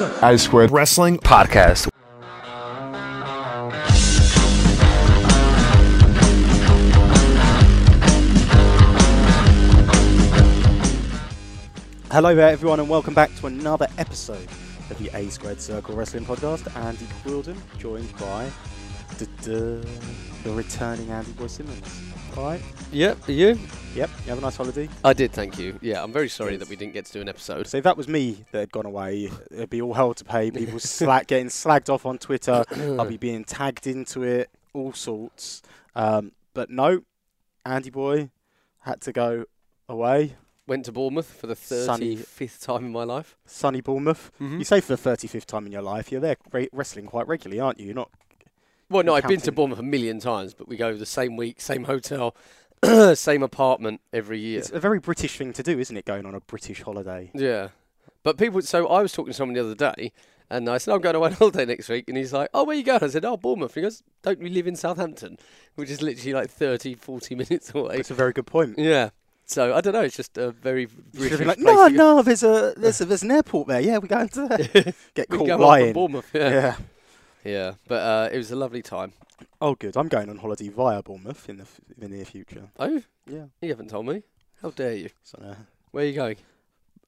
A Squared Wrestling Podcast. Hello there, everyone, and welcome back to another episode of the A Squared Circle Wrestling Podcast. Andy Quildan, joined by the returning Andy Boy Simmonz. Right. Yep, you? Yep. You have a nice holiday. I did, thank you. Yeah, I'm very sorry Yes. that we didn't get to do an episode. So if that was me that had gone away, it'd be all hell to pay. People slack getting slagged off on Twitter. I'll be being tagged into it, all sorts. Um, but no, Andy Boy had to go away. Went to Bournemouth for the Sunny- 35th time in my life. Sunny Bournemouth. Mm-hmm. You say for the 35th time in your life, you're there wrestling quite regularly, aren't you? You're not. Well, no, I've been to. Bournemouth a million times, but we go the same week, same hotel, same apartment every year. It's a very British thing to do, isn't it? Going on a British holiday. Yeah. But people, so I was talking to someone the other day, and I said, I'm going away on holiday next week. And he's like, Oh, where you going? I said, Oh, Bournemouth. He goes, Don't we live in Southampton? Which is literally like 30, 40 minutes away. It's a very good point. Yeah. So I don't know. It's just a very British like, place no, no, there's a there's a there's an airport there. Yeah, we're going to there. Get We caught lying. Bournemouth. Yeah. Yeah. Yeah. But uh, it was a lovely time. Oh, good. I'm going on holiday via Bournemouth in the, f- in the near future. Oh, Yeah. you haven't told me. How dare you? So, uh, Where are you going?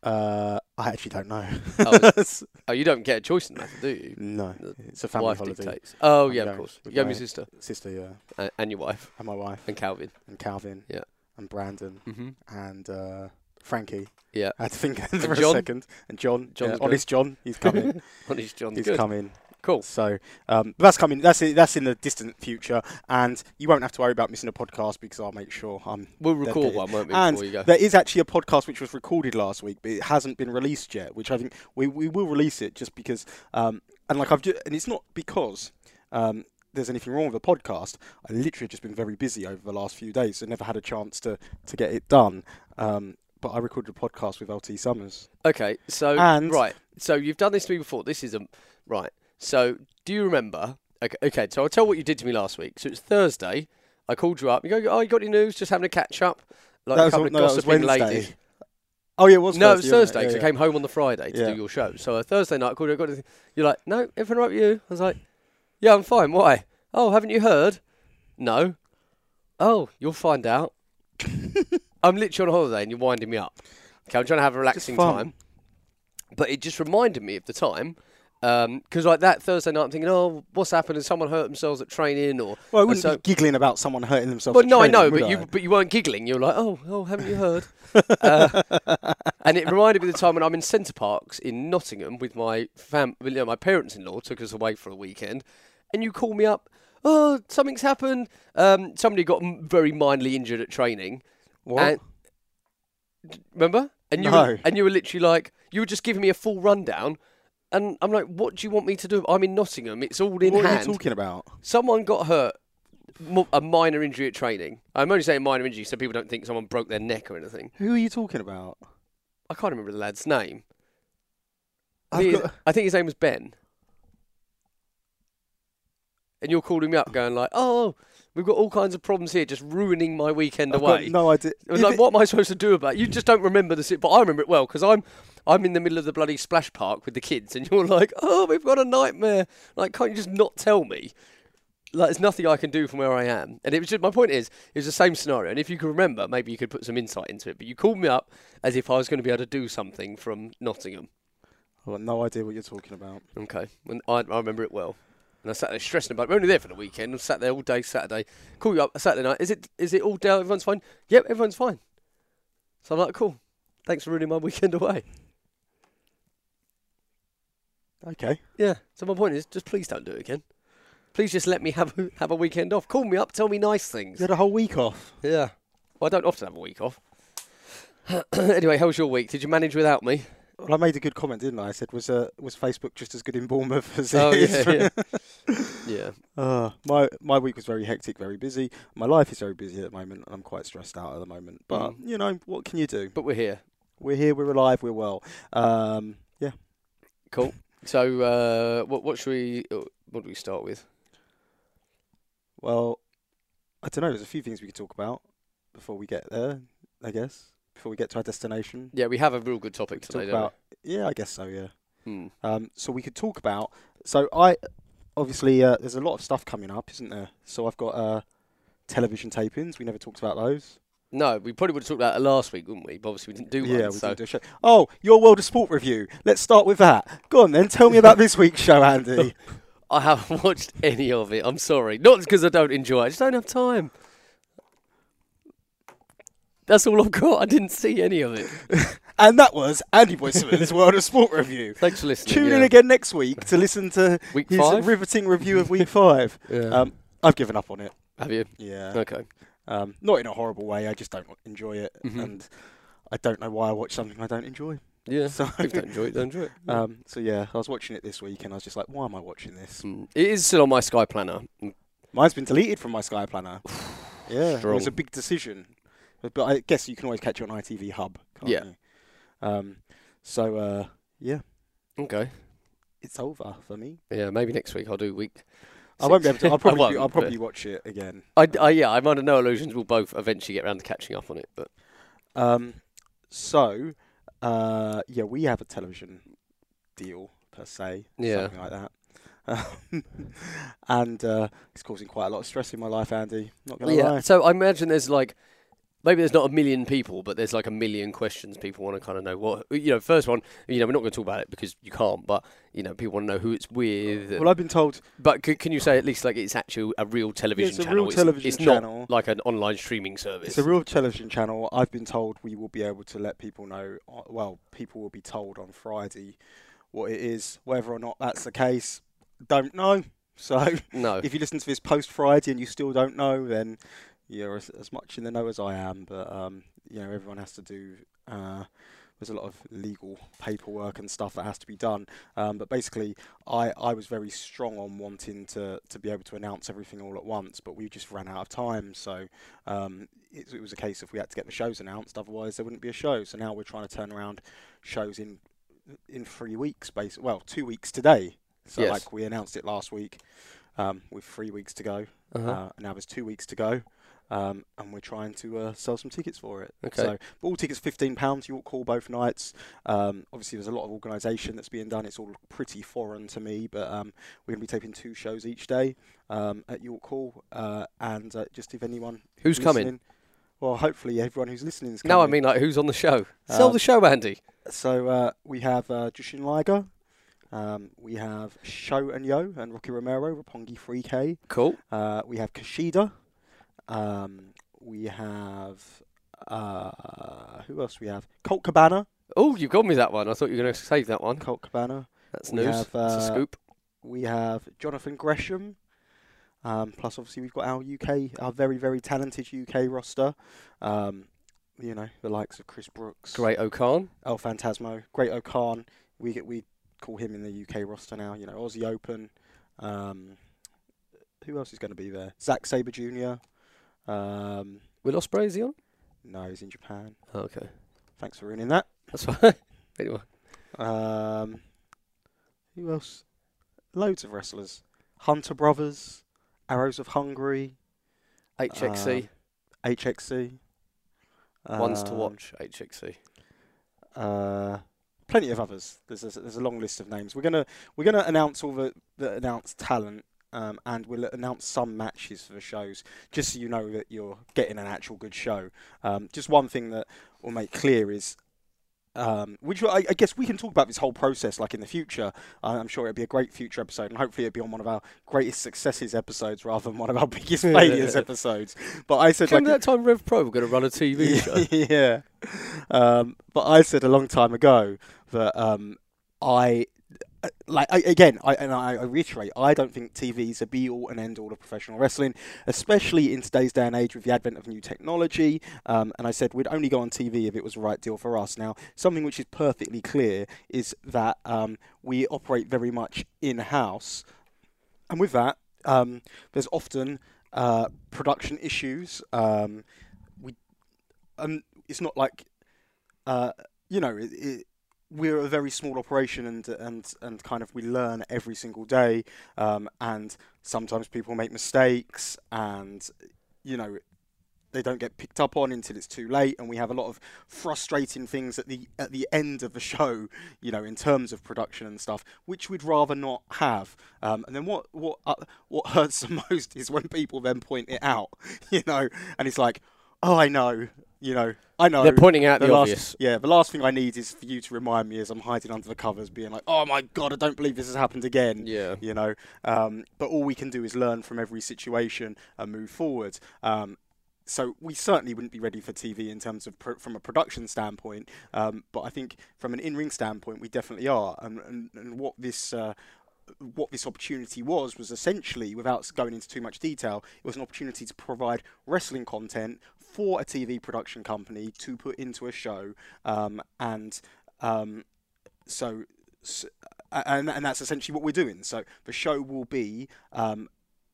uh, I actually don't know. Oh, Oh, you don't get a choice in that, do you? no, The it's a family wife holiday. dictates. Oh, I'm yeah, going- of course. You and your sister Sister, yeah, and, and your wife and my wife and Calvin. and Calvin. Yeah. And Brandon Mm-hmm. and uh, Frankie. Yeah. I had to think for a John? second. And John, John's yeah, good. honest John, he's coming. Honest John's he's good. coming. Cool. So um, that's coming. That's it, that's in the distant future, and you won't have to worry about missing a podcast because I'll make sure I'm. We'll record one, won't we, And before you go? there is actually a podcast which was recorded last week, but it hasn't been released yet. Which I think we, we will release it just because, um, and like I've ju- and it's not because um, there's anything wrong with the podcast. I literally just been very busy over the last few days, so never had a chance to to get it done. Um, but I recorded a podcast with LT Summers. Okay, so And- right, so you've done this to me before. This is a right. So do you remember? Okay, okay. So I'll tell what you did to me last week. So it's Thursday. I called you up. You go, oh, you got any news? Just having a catch up, like that a was, couple on- of no, that was gossiping Wednesday. ladies. Oh yeah, it was. No, it was Thursday, wasn't because Yeah, I came home on the Friday to Yeah. do your show. So a Thursday night, I called you. I got anything. You're like, no, everything right with you? I was like, yeah, I'm fine. Why? Oh, haven't you heard? No. Oh, you'll find out. I'm literally on holiday and you're winding me up. Okay, I'm trying to have a relaxing fun. time. But it just reminded me of the time. Because like that Thursday night, I'm thinking, oh, what's happened? Has someone hurt themselves at training? Or Well, I wouldn't so- be giggling about someone hurting themselves. well, no, I know, but you but you weren't giggling. You were like, oh, oh, haven't you heard? uh, and it reminded me of the time when I'm in Center Parcs in Nottingham with my fam, you know, my parents-in-law took us away for a weekend, and you call me up. Oh, something's happened. Um, somebody got m- very mildly injured at training. What? And, remember? And you No. were, and you were literally like, you were just giving me a full rundown. And I'm like, what do you want me to do? I'm in Nottingham. It's all in what are hand. you talking about? Someone got hurt, a minor injury at training. I'm only saying minor injury so people don't think someone broke their neck or anything. Who are you talking about? I can't remember the lad's name. I think, his, got- I think his name was Ben. And you're calling me up going like, oh, we've got all kinds of problems here, just ruining my weekend I've away. no idea. I was like, it- what am I supposed to do about it? You just don't remember the sit, but I remember it well because I'm I'm in the middle of the bloody splash park with the kids, and you're like, oh, we've got a nightmare. Like, can't you just not tell me? Like, there's nothing I can do from where I am. And it was just my point is, it was the same scenario. And if you can remember, maybe you could put some insight into it. But you called me up as if I was going to be able to do something from Nottingham. I've got no idea what you're talking about. Okay, I, I remember it well. And I sat there stressing about. it. We're only there for the weekend. I sat there all day Saturday. Call you up Saturday night. Is it is it all day? Everyone's fine. Yep, everyone's fine. So I'm like, cool. Thanks for ruining my weekend away. Okay. Yeah. So my point is, just please don't do it again. Please just let me have a, have a weekend off. Call me up. Tell me nice things. You had a whole week off. Yeah. Well, I don't often have a week off. anyway, how was your week? Did you manage without me? Well, I made a good comment, didn't I? I said, was uh, was Facebook just as good in Bournemouth as Oh, it is? yeah, yeah. yeah. Uh, my my week was very hectic, very busy. My life is very busy at the moment, and I'm quite stressed out at the moment. But Mm. you know, what can you do? But we're here. We're here, we're alive, we're well. Um, yeah. Cool. So, uh, what what should we uh, what do we start with? Well, I don't know. There's a few things we could talk about before we get there. I guess before we get to our destination. Yeah, we have a real good topic today. talk about. Yeah, I guess so. Yeah. Hmm. Um, so we could talk about. So I obviously uh, there's a lot of stuff coming up, isn't there? So I've got uh, television tapings. We never talked about those. No, we probably would have talked about it last week, wouldn't we? But obviously we didn't do yeah, one. we so didn't do a show. Oh, your World of Sport review. Let's start with that. Go on then. Tell me about this week's show, Andy. I haven't watched any of it. I'm sorry. Not because I don't enjoy it. I just don't have time. That's all I've got. I didn't see any of it. and that was Andy Boy Simmonz's World of Sport review. Thanks for listening. Tune in again next week to listen to Week his five? riveting review of Week Five. Yeah. Um, I've given up on it. have you? Yeah. Okay. Um, not in a horrible way. I just don't enjoy it, Mhm. and I don't know why I watch something I don't enjoy. Yeah. So, If you don't enjoy it, don't enjoy it. Yeah. um, so yeah, I was watching it this week, and I was just like, why am I watching this? Mm. It is still on my Sky Planner. Mm. Mine's been deleted from my Sky Planner. yeah, it was a big decision, but, but I guess you can always catch it on ITV Hub. Can't Yeah. You? Um, so uh, yeah, Okay. it's over for me. Yeah, maybe next week I'll do week. I won't be able to. I'll probably. I'll probably watch it again. I, I, yeah, I'm under no illusions we'll both eventually get around to catching up on it. But Um, so, uh, yeah, we have a television deal per se, Yeah. something like that. Um, and uh, it's causing quite a lot of stress in my life, Andy. Not gonna yeah. lie. So I imagine there's like maybe there's not a million people, but there's like a million questions people want to kind of know what you know. First one, you know, we're not going to talk about it because you can't, but you know, people want to know who it's with. Well, I've been told but c- can you say at least like it's actually a real television it's a channel? real it's, television it's channel. not like an online streaming service. It's a real television channel. I've been told we will be able to let people know. uh, Well, people will be told on Friday what it is. Whether or not that's the case, don't know. So, no. if you listen to this post Friday and you still don't know, then you're as, as much in the know as I am. But um, you know, everyone has to do. Uh, there's a lot of legal paperwork and stuff that has to be done. Um, but basically, I, I was very strong on wanting to, to be able to announce everything all at once, but we just ran out of time. So um, it, it was a case of we had to get the shows announced, otherwise there wouldn't be a show. So now we're trying to turn around shows in in three weeks, basically. Well, two weeks today. So Yes. like we announced it last week, um, with three weeks to go. Uh-huh. Uh, now there's two weeks to go, um, and we're trying to uh, sell some tickets for it. Okay. So all tickets fifteen pounds. York Hall both nights. Um, obviously, there's a lot of organisation that's being done. It's all pretty foreign to me, but um, we're going to be taping two shows each day um, at York Hall. Uh, and uh, just if anyone Who's coming? Well, hopefully everyone who's listening is coming. No, I mean like who's on the show? Sell Um, the show, Andy. So uh, we have uh, Jushin Liger. Um, we have Sho and Yo and Rocky Romero, Roppongi 3K. Cool. Uh, we have Kushida. Um, we have uh, who else? We have Colt Cabana. Oh, you got me that one. I thought you were going to save that one. Colt Cabana. That's We news. have, That's a uh, scoop. We have Jonathan Gresham. Um, plus, obviously, we've got our UK, our very, very talented UK roster. Um, you know, the likes of Chris Brooks, Great O'Khan. El Phantasmo, Great O'Khan. We get we call him in the UK roster now. You know, Aussie Open. Um, who else is going to be there? Zack Sabre Jr. Um, Will Ospreay is he on? no, he's in Japan. Oh, okay. Thanks for ruining that. That's fine. anyway. Um, who else? Loads of wrestlers. Hunter Brothers, Arrows of Hungary, HXC. HXC. Ones to um, watch. HXC. Uh, plenty of others. There's a, there's a long list of names. We're gonna we're gonna announce all the, the announced talent, um, and we'll announce some matches for the shows, just so you know that you're getting an actual good show. Um, just one thing that we'll make clear is. Um, which I, I guess we can talk about this whole process like in the future. I'm sure it'll be a great future episode, and hopefully it'll be on one of our greatest successes episodes rather than one of our biggest failures episodes. But I said like that time Rev Pro were going to run a TV show? yeah. Um, but I said a long time ago that um, I like I, again, I, and I, I reiterate, I don't think TV is a be all and end all of professional wrestling, especially in today's day and age with the advent of new technology. Um, and I said we'd only go on TV if it was the right deal for us. Now, something which is perfectly clear is that um, we operate very much in house, and with that, um, there's often uh, production issues. Um, we, um, it's not like, uh, you know, it, it, we're a very small operation, and and and kind of we learn every single day, um, and sometimes people make mistakes, and you know, they don't get picked up on until it's too late, and we have a lot of frustrating things at the at the end of the show, you know, in terms of production and stuff, which we'd rather not have. Um, and then what what uh, what hurts the most is when people then point it out, you know, and it's like, oh, I know, you know, I know. They're pointing out the, last, obvious. Yeah, the last thing I need is for you to remind me as I'm hiding under the covers, being like, "Oh my god, I don't believe this has happened again." Yeah. you know. Um, but all we can do is learn from every situation and move forward. Um, so we certainly wouldn't be ready for TV in terms of pro- from a production standpoint, um, but I think from an in-ring standpoint, we definitely are. And, and, and what this uh, what this opportunity was was essentially, without going into too much detail, it was an opportunity to provide wrestling content for a TV production company to put into a show, um, and um, so. s and, and that's essentially what we're doing. So the show will be um,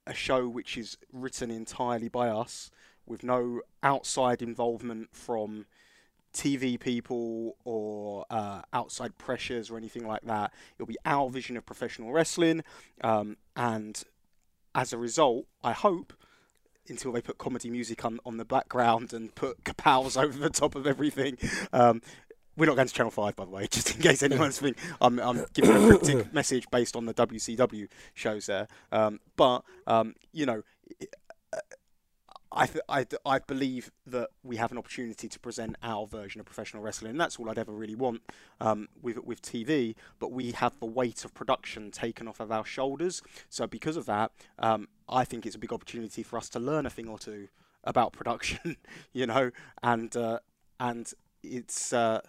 a show which is written entirely by us, with no outside involvement from TV people or uh, outside pressures or anything like that. It'll be our vision of professional wrestling, um, and as a result, I hope. Until they put comedy music on, on the background and put kapows over the top of everything, um, we're not going to Channel Five, by the way, just in case anyone's thinking I'm, I'm giving a cryptic message based on the WCW shows there. Um, but um, you know, I, th- I, th- I believe that we have an opportunity to present our version of professional wrestling, and that's all I'd ever really want um, with with TV. But we have the weight of production taken off of our shoulders, so because of that, um, I think it's a big opportunity for us to learn a thing or two about production, you know, and uh, and it's. Uh,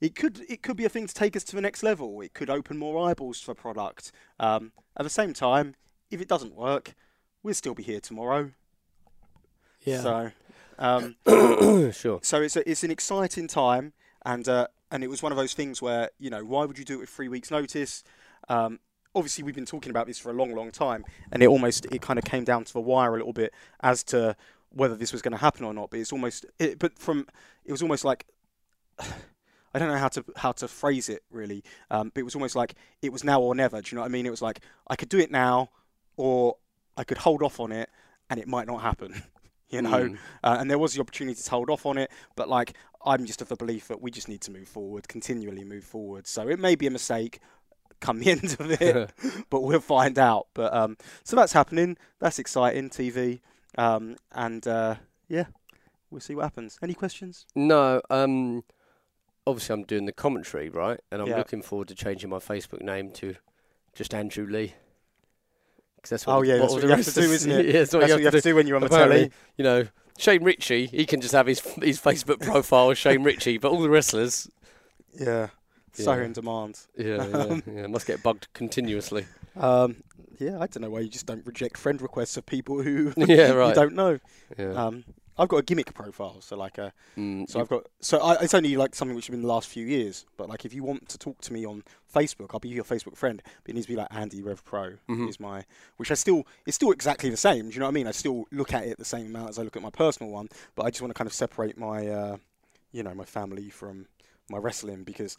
it could it could be a thing to take us to the next level. It could open more eyeballs to a product. Um, at the same time, if it doesn't work, we'll still be here tomorrow. Yeah. So, um, sure. so it's a, it's an exciting time, and uh, and it was one of those things where you know why would you do it with three weeks' notice? Um, obviously, we've been talking about this for a long, long time, and it almost it kind of came down to the wire a little bit as to whether this was going to happen or not. But it's almost it, but from it was almost like. I don't know how to how to phrase it really, um, but it was almost like it was now or never. Do you know what I mean? It was like I could do it now, or I could hold off on it, and it might not happen. you know, Mm. uh, and there was the opportunity to hold off on it, but like I'm just of the belief that we just need to move forward, continually move forward. So it may be a mistake come the end of it, but we'll find out. But um, so that's happening. That's exciting TV, um, and uh, yeah, we'll see what happens. Any questions? No, um, obviously I'm doing the commentary, right? And I'm Yeah. looking forward to changing my Facebook name to just Andrew Lee. That's what Oh yeah, what that's what you have to do, is- isn't it? Yeah, that's what That's you what you have have to do when you're on the telly. You know, Shane Richie, he can just have his his Facebook profile Shane Richie, but all the wrestlers, Yeah, so Yeah. in demand. yeah, yeah, yeah, must get bugged continuously. Um, yeah, I don't know why you just don't reject friend requests of people who yeah, you don't know. Yeah. Um, I've got a gimmick profile, so like a Mm, So I've got so I, it's only like something which has been the last few years. But like if you want to talk to me on Facebook, I'll be your Facebook friend. But it needs to be like Andy Rev Pro Mhm. is my, which I still it's still exactly the same. Do you know what I mean? I still look at it the same amount as I look at my personal one. But I just want to kind of separate my, uh, you know, my family from my wrestling because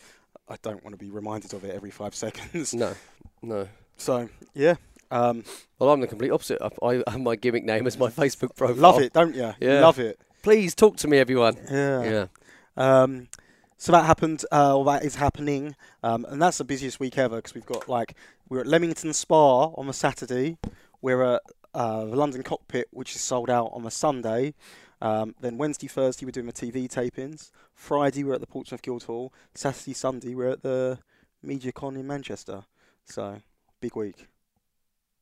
I don't want to be reminded of it every five seconds. no, no. So yeah, um, Well, I'm the complete opposite. I, I have my gimmick name as my Facebook profile. love it, don't you? Yeah. love it. Please talk to me, everyone. Yeah. Yeah. Um, so that happened, uh, or that is happening, um, and that's the busiest week ever because we've got like we're at Leamington Spa on a Saturday, we're at uh, the London Cockpit, which is sold out on a Sunday. Um, then Wednesday, Thursday, we're doing the TV tapings. Friday, we're at the Portsmouth Guildhall. Saturday, Sunday, we're at the MediaCon in Manchester. So big week.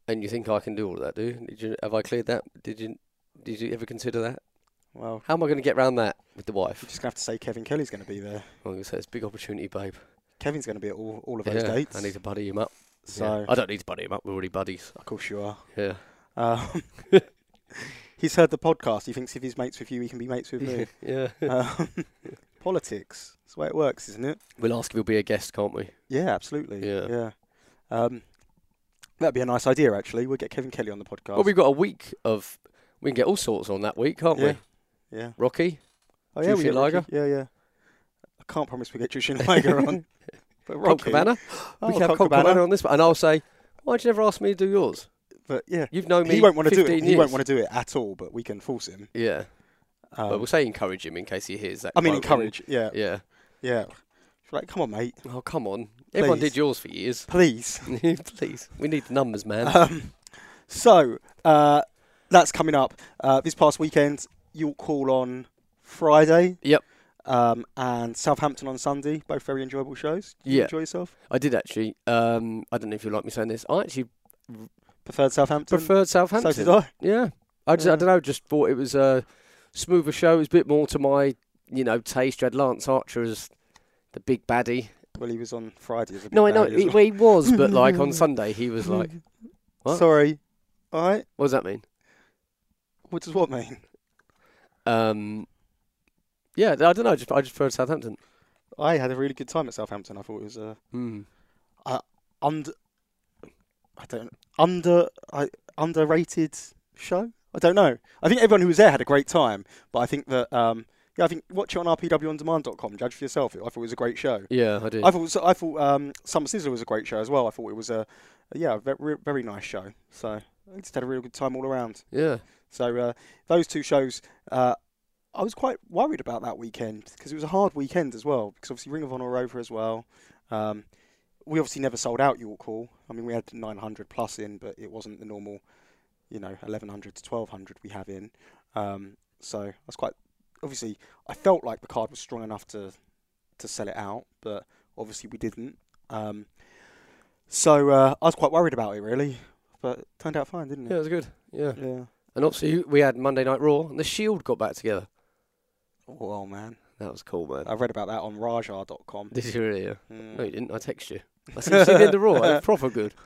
And you think I can do all of that, do you? Did you? Have I cleared that? Did you? Did you ever consider that? Well, How am I going to get around that with the wife? we're just gonna have to say Kevin Kelly's going to be there. I'm going to say it's a big opportunity, babe. Kevin's going to be at all, all of those Yeah, dates. I need to buddy him up. so Yeah. I don't need to buddy him up. We're already buddies. of course you are. Yeah. Um, he's heard the podcast. He thinks if he's mates with you, he can be mates with me. yeah. um, politics. That's the way it works, isn't it? We'll ask if he'll be a guest, can't we? Yeah, absolutely. Yeah. Yeah. Um, that'd be a nice idea, actually. We'll get Kevin Kelly on the podcast. Well, we've got a week of. We can get all sorts on that week, can't Yeah. we? yeah. Rocky. Oh, yeah, we get Rocky. Yeah, yeah. I can't promise we get Jushin Liger on. But Colt Rocky. Cabana. Oh, we can have Colt Colt Cabana. Cabana on this one, and I'll say, why'd you never ask me to do yours? But yeah. You've known me. He won't want to do 15 it. He won't want to do it at all, but we can force him. Yeah. Um, but we'll say encourage him in case he hears that. I mean, encourage. Yeah, Yeah. yeah. Like, come on, mate. Oh come on! Everyone did yours for years. Please. Please, we need the numbers, man. Um, so uh, that's coming up uh, this past weekend. You'll call on Friday. Yep. Um, and Southampton on Sunday. Both very enjoyable shows. Did you Yeah. enjoy yourself? I did actually. Um, I don't know if you like me saying this. I actually Preferred Southampton. preferred Southampton. So did I. Yeah, I just I don't know. Just thought it was a smoother show. It was a bit more to my you know taste. You had Lance Archer as the big baddie. Well, he was on Friday. As a No, I know he, well. he was, but like on Sunday he was like, What? Sorry. All right. what does that mean? What does what mean? Um, yeah, I don't know. I just I just preferred Southampton. I had a really good time at Southampton. I thought it was uh, Mm. under. I don't under I underrated show. I don't know. I think everyone who was there had a great time, but I think that um, yeah, I think watch it on rpwondemand.com. Judge for yourself. I thought it was a great show. Yeah, I did. I thought I thought um, Summer Sizzler was a great show as well. I thought it was a, yeah, very, very nice show. So I just had a real good time all around. yeah, So uh, those two shows, uh, I was quite worried about that weekend because it was a hard weekend as well. Because obviously Ring of Honor were over as well. Um, we obviously never sold out York Hall. I mean, we had 900 plus in, but it wasn't the normal, you know, 1100 to 1200 we have in. Um, so I was quite obviously I felt like the card was strong enough to to sell it out, but obviously we didn't. Um, so uh, I was quite worried about it really, but it turned out fine, didn't it? yeah, it was good. Yeah, Yeah. and obviously we had Monday Night Raw, and the Shield got back together. Well, man. That was cool, man. I read about that on Rajar.com. Did you really? Yeah. Mm. No, you didn't. I text you. I said, "You seen the Raw. It was proper good."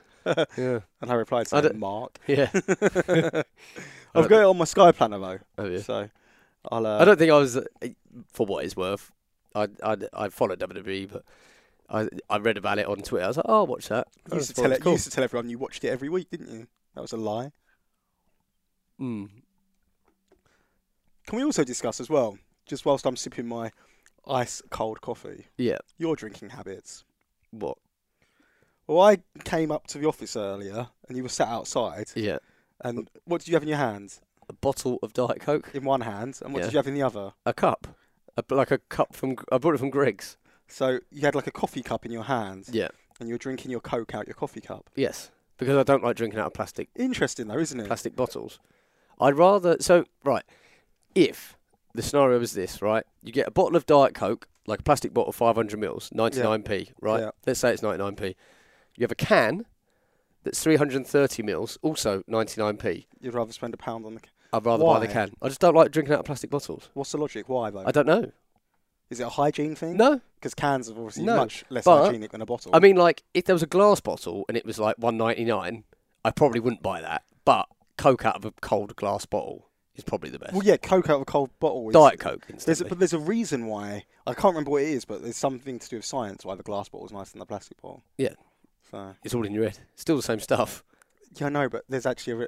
Yeah, And I replied I to Mark. yeah. I've got it on my Sky Planner though, Oh, yeah. so I'll. Uh, I don't think I was, uh, for what it's worth. I I I followed WWE, but I I read about it on Twitter. I was like, oh, I'll watch that. you used, to tell it it, was you used to tell everyone you watched it every week, didn't you? That was a lie. Mm. Can we also discuss as well, just whilst I'm sipping my ice cold coffee, Yeah. your drinking habits? What? Well, I came up to the office earlier, and you were sat outside. Yeah. And what did you have in your hand? A bottle of Diet Coke, In one hand, and what Yeah. did you have in the other? a cup, a, like a cup from. I bought it from Greggs. So you had like a coffee cup in your hand, Yeah. and you were drinking your Coke out your coffee cup. Yes. Because I don't like drinking out of plastic Interesting though, isn't it? plastic bottles. I'd rather so right. If the scenario was this, right? You get a bottle of Diet Coke, like a plastic bottle, 500 mils, 99p, right? Yeah. Let's say it's 99p. You have a can that's 330 mils, also 99p. You'd rather spend a pound on the. I'd rather buy the can. I just don't like drinking out of plastic bottles. What's the logic? Why though? I don't know. Is it a hygiene thing? No, Because cans are obviously No, much less but- hygienic than a bottle. I mean like if there was a glass bottle and it was like 199, I probably wouldn't buy that. But Coke out of a cold glass bottle is probably the best. well, yeah, Coke out of a cold bottle. Is, Diet Coke There's a, instantly. but there's a reason why I can't remember what it is, but there's something to do with science why the glass bottle is nicer than the plastic bottle. Yeah. So It's all in your head. Still the same stuff. yeah, I know, but there's actually a re-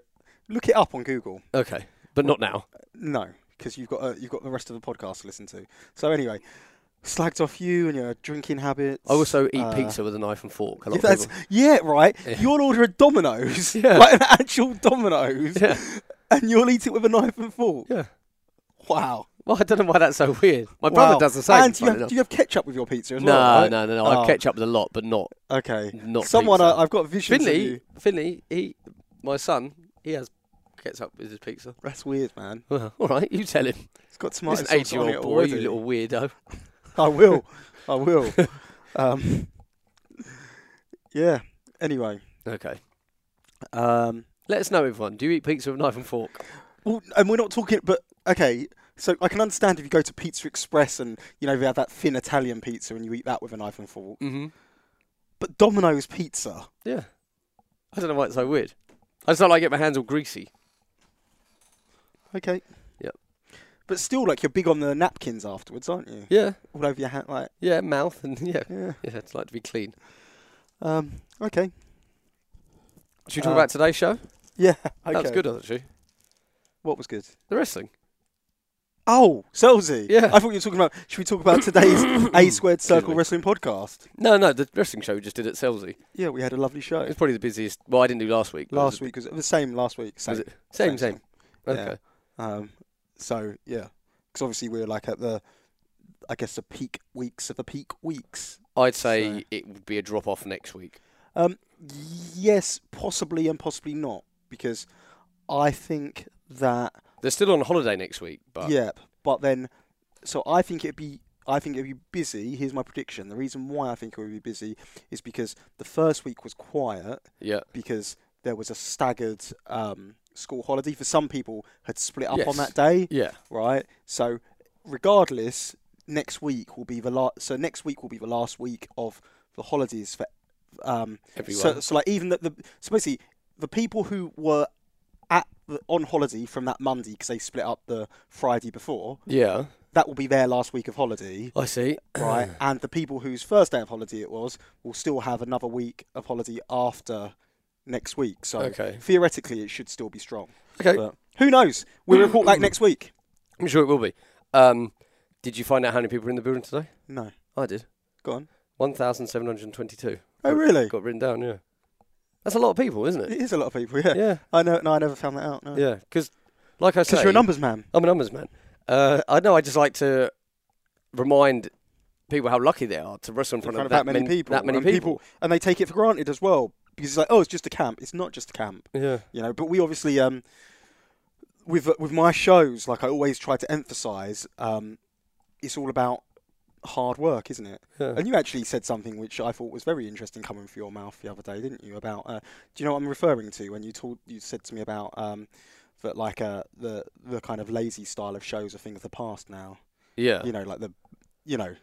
look it up on Google. Okay, but not now. No, because you've got uh, you've got the rest of the podcast to listen to. So anyway, slagged off you and your drinking habits. I also eat uh, pizza with a knife and fork. Yeah, that's, yeah, right. Yeah. You'll order a Domino's, Yeah. like an actual Domino's, and you'll eat it with a knife and fork. Yeah. Wow. Well, I don't know why that's so weird. My Wow. brother does the same. And do you, have, do you have ketchup with your pizza as no, well? right? no, no, no. Oh. I've ketchup with a lot, but not Okay. not. Someone. I, I've got visions of Finley. Finley, he, my son, he has ketchup with his pizza. That's weird, man. Well, all right, you tell him. It's got tomato He's an sauce on it eight-year-old boy, already. you little weirdo. I will. I will. um, yeah. Anyway. Okay, Um, let us know, everyone. Do you eat pizza with knife and fork? well, and we're not talking, but okay. So I can understand if you go to Pizza Express and you know they have that thin Italian pizza and you eat that with a knife and fork. Mm-hmm. But Domino's pizza. Yeah. I don't know why it's so weird. I just don't like get my hands all greasy. Okay. Yep. But still, like you're big on the napkins afterwards, aren't you? Yeah, All over your hand, like yeah, mouth and yeah, yeah. yeah. It's like to be clean. Um. Okay. Should we talk Uh, about today's show? Yeah. Okay. That was good, actually. What was good? The wrestling. Oh, Selsey. Yeah. I thought you were talking about. Should we talk about today's A Squared Circle me. Wrestling podcast? No, no, the wrestling show we just did at Selsey. Yeah, we had a lovely show. It was probably the busiest. Well, I didn't do last week. but it was Last week was the same. Last week, same, Was it? Same, same, same. Okay. Um, so yeah, Because obviously we're like at the, I guess the peak weeks of the peak weeks. I'd say So- it would be a drop off next week. Um, yes, possibly and possibly not, because I think that They're still on holiday next week, but yeah, but then, so I think it'd be. I think it'd be busy. Here's my prediction. The reason why I think it would be busy is because the first week was quiet yeah, because there was a staggered um, school holiday for some people had split up on that day, yeah, right? So regardless, next week will be the last. So next week will be the last week of the holidays for. Um, everyone. so, so like even the, the so basically the people who were at the, on holiday from that Monday because they split up the Friday before yeah, that will be their last week of holiday, I see. right? and the people whose first day of holiday it was will still have another week of holiday after next week. So Okay. theoretically, it should still be strong. Okay, But who knows? We'll report back next week. I'm sure it will be. Um, did you find out how many people were in the building today? No, I did. go on. One thousand seven hundred twenty-two. Oh, really? Got written down. Yeah, that's a lot of people, isn't It it? is a lot of people. Yeah, Yeah, I know. No, I never found that out. No, yeah. Because, like I because say, you're a numbers man. I'm a numbers man. Uh, I know. I just like to remind people how lucky they are to wrestle in In front, front of of that many men- people. That many and people. and they take it for granted as well because it's like, oh, it's just a camp. It's not just a camp. Yeah. you know. But we obviously, um, with with my shows, like I always try to emphasise, um, it's all about hard work, isn't it? Yeah. And you actually said something which I thought was very interesting coming from your mouth the other day, didn't you? About uh, do you know what I'm referring to when you told you said to me about um, that like uh, the the kind of lazy style of shows are thing of the past now. Yeah. You know, like the you know.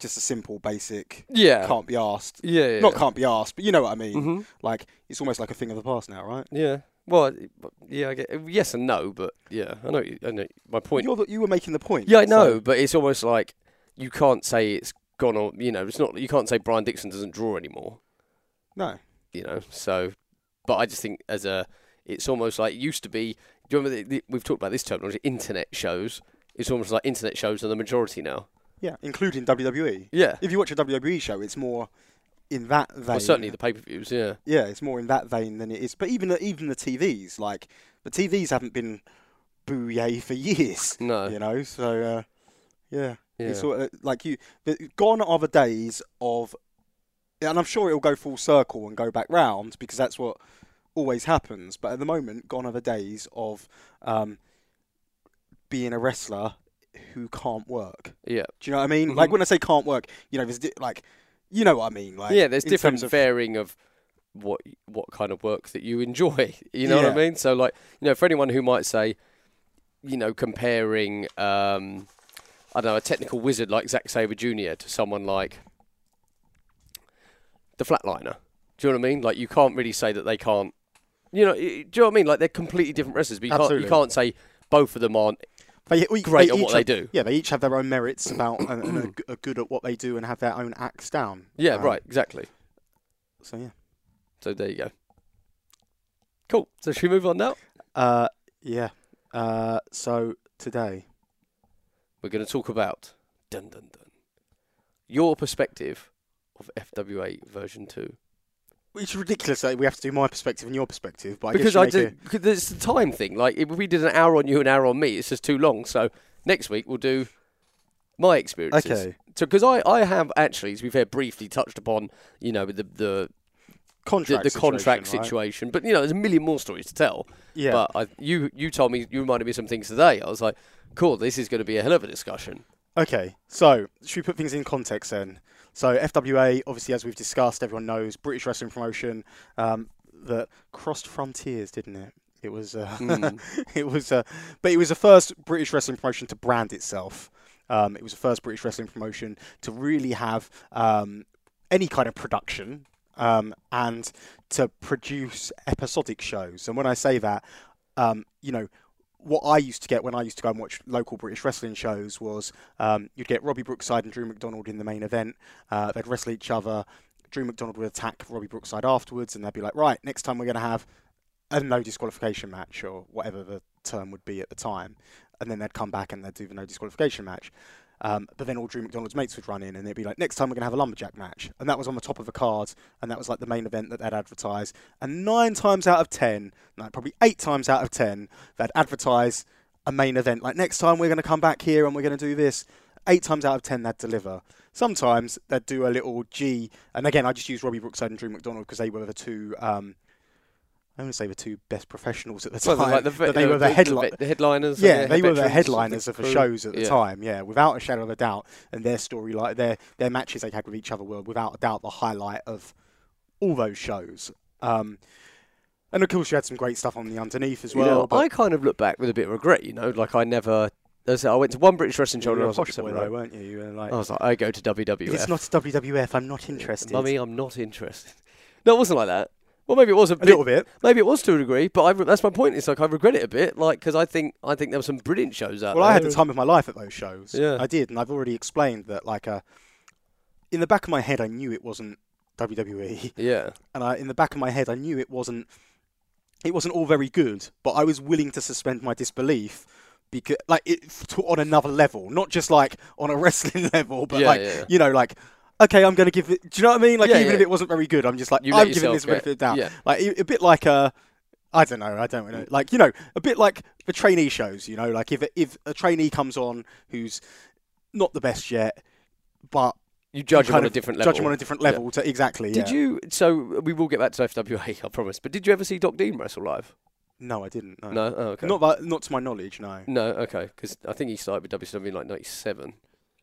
Just a simple, basic, Yeah. can't be asked. Yeah. yeah. Not can't be asked, but you know what I mean. hmm Like it's almost like a thing of the past now, right? Yeah. Well, yeah. I get yes and no, but yeah, I know. I know my point. You're the, you were making the point. Yeah, I know, so- but it's almost like you can't say it's gone on. You know, it's not. You can't say Brian Dixon doesn't draw anymore. no. You know, so. But I just think as a, it's almost like it used to be. Do you remember the, the, we've talked about this terminology? Internet shows. It's almost like internet shows are the majority now. Yeah, including WWE. Yeah. If you watch a WWE show, it's more in that vein. Well, certainly the pay per views. Yeah. yeah, it's more in that vein than it is. But even the, even the TVs, like the TVs haven't been bouye for years. No. You know, so uh, yeah, Yeah. it's sort of like you. Gone are the days of, and I'm sure it'll go full circle and go back round because that's what always happens. But at the moment, gone are the days of um, being a wrestler who can't work. Yeah. Do you know what I mean? Like Mhm. when I say can't work, you know, there's di- like, you know what I mean? Like, yeah. There's different of- varying of what what kind of work that you enjoy. You know what I mean? So like, you know, for anyone who might say, you know, comparing, um, I don't know, a technical wizard like Zack Sabre Jr. to someone like the Flatliner. Do you know what I mean? Like, you can't really say that they can't. You know, do you know what I mean? Like, they're completely different wrestlers, but you can't, you can't say both of them aren't They, great they at what they do. Yeah, they each have their own merits about and, and are, g- are good at what they do and have their own acts down. Yeah, Um, right, exactly. So yeah, So there you go. Cool. So should we move on now? uh, yeah. Uh, so today, We're going to talk about dun dun dun your perspective of FWA version two. It's ridiculous that we have to do my perspective and your perspective, but I because I do a- because it's the time thing. Like if we did an hour on you, an hour on me, it's just too long. So next week we'll do my experiences. Okay. So because I, I have actually, to be fair, briefly touched upon you know the the the, contract the contract situation, right? but you know there's a million more stories to tell. Yeah. But I, you you told me you reminded me of some things today. I was like, cool, this is going to be a hell of a discussion. Okay, so should we put things in context then? So FWA, obviously, as we've discussed, everyone knows British wrestling promotion um, that crossed frontiers, didn't it? It was, uh, Mm. it was, uh, but it was the first British wrestling promotion to brand itself. Um, it was the first British wrestling promotion to really have um, any kind of production um, and to produce episodic shows. And when I say that, um, you know, what I used to get when I used to go and watch local British wrestling shows was um, you'd get Robbie Brookside and Drew McDonald in the main event. Uh, they'd wrestle each other. Drew McDonald would attack Robbie Brookside afterwards, and they'd be like, "Right, next time we're going to have a no disqualification match or whatever the term would be at the time." And then they'd come back and they'd do the no disqualification match. Um, but then all Drew McDonald's mates would run in and they'd be like, next time we're going to have a lumberjack match. And that was on the top of the card. And that was like the main event that they'd advertise. And nine times out of ten, no, probably eight times out of ten, they'd advertise a main event. Like next time we're going to come back here and we're going to do this. Eight times out of ten, they'd deliver. Sometimes they'd do a little G, and again, I just use Robbie Brookside and Drew McDonald because they were the two. Um, I'm going to say the two best professionals at the Well, time. like the, they were the, headline. the headliners. Yeah, they were the headliners of the shows at the Yeah. time. Yeah, without a shadow of a doubt, and their story, like their their matches they had with each other, were without a doubt the highlight of all those shows. Um, and of course, you had some great stuff on the underneath as You well. know, I kind of look back with a bit of regret. You know, like I never. I went to one British wrestling show you I were a was posh boy though, weren't you? You were like, I was like, I go to WWF. it's not WWF, I'm not interested. Mummy, I'm not interested. No, it wasn't like that. Well, maybe it was a, a bit, little bit. Maybe it was to a degree, but I, that's my point. It's like I regret it a bit, like because I think I think there were some brilliant shows out Well, there. I had the time of my life at those shows. Yeah. I did, and I've already explained that. Like, uh, in the back of my head, I knew it wasn't WWE. Yeah, and I, in the back of my head, I knew it wasn't. It wasn't all very good, but I was willing to suspend my disbelief because, like, it to, on another level, not just like on a wrestling level, but Yeah, like, yeah. you know, like, okay, I'm going to give it. Do you know what I mean? Like, Yeah, even if it wasn't very good, I'm just like, You I'm giving this a benefit of doubt. yeah. Like, a, bit like a. I don't know. I don't know. Like you know, a bit like the trainee shows. You know, like if if a trainee comes on who's not the best yet, but you judge you them on a different level. Judge them on a different Yeah. level. To exactly. Did yeah. you? So we will get back to FWA, I promise. But did you ever see Doc Dean wrestle live? No, I didn't. No. No. Oh, okay. Not that, not to my knowledge. No. no. Okay. Because I think he started with WCW in like '97.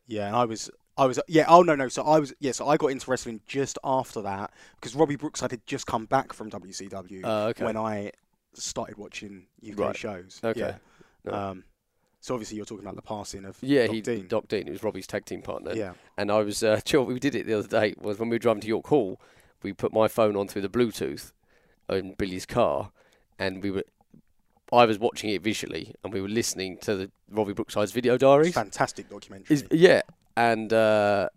Yeah, and I was, I was, yeah. Oh no, no. So I was, yeah. So I got into wrestling just after that because Robbie Brookside had just come back from WCW Oh, okay. when I started watching UK Right. shows. Okay. Yeah. No. Um, so obviously you're talking about the passing of yeah, Doc he Dean. Doc Dean. He was Robbie's tag team partner. yeah. And I was, uh, do you know what we did it the other day was when we were driving to York Hall, we put my phone on through the Bluetooth in Billy's car, and we were, I was watching it visually, and we were listening to the Robbie Brookside's video diaries. Fantastic documentary. Is yeah, and uh,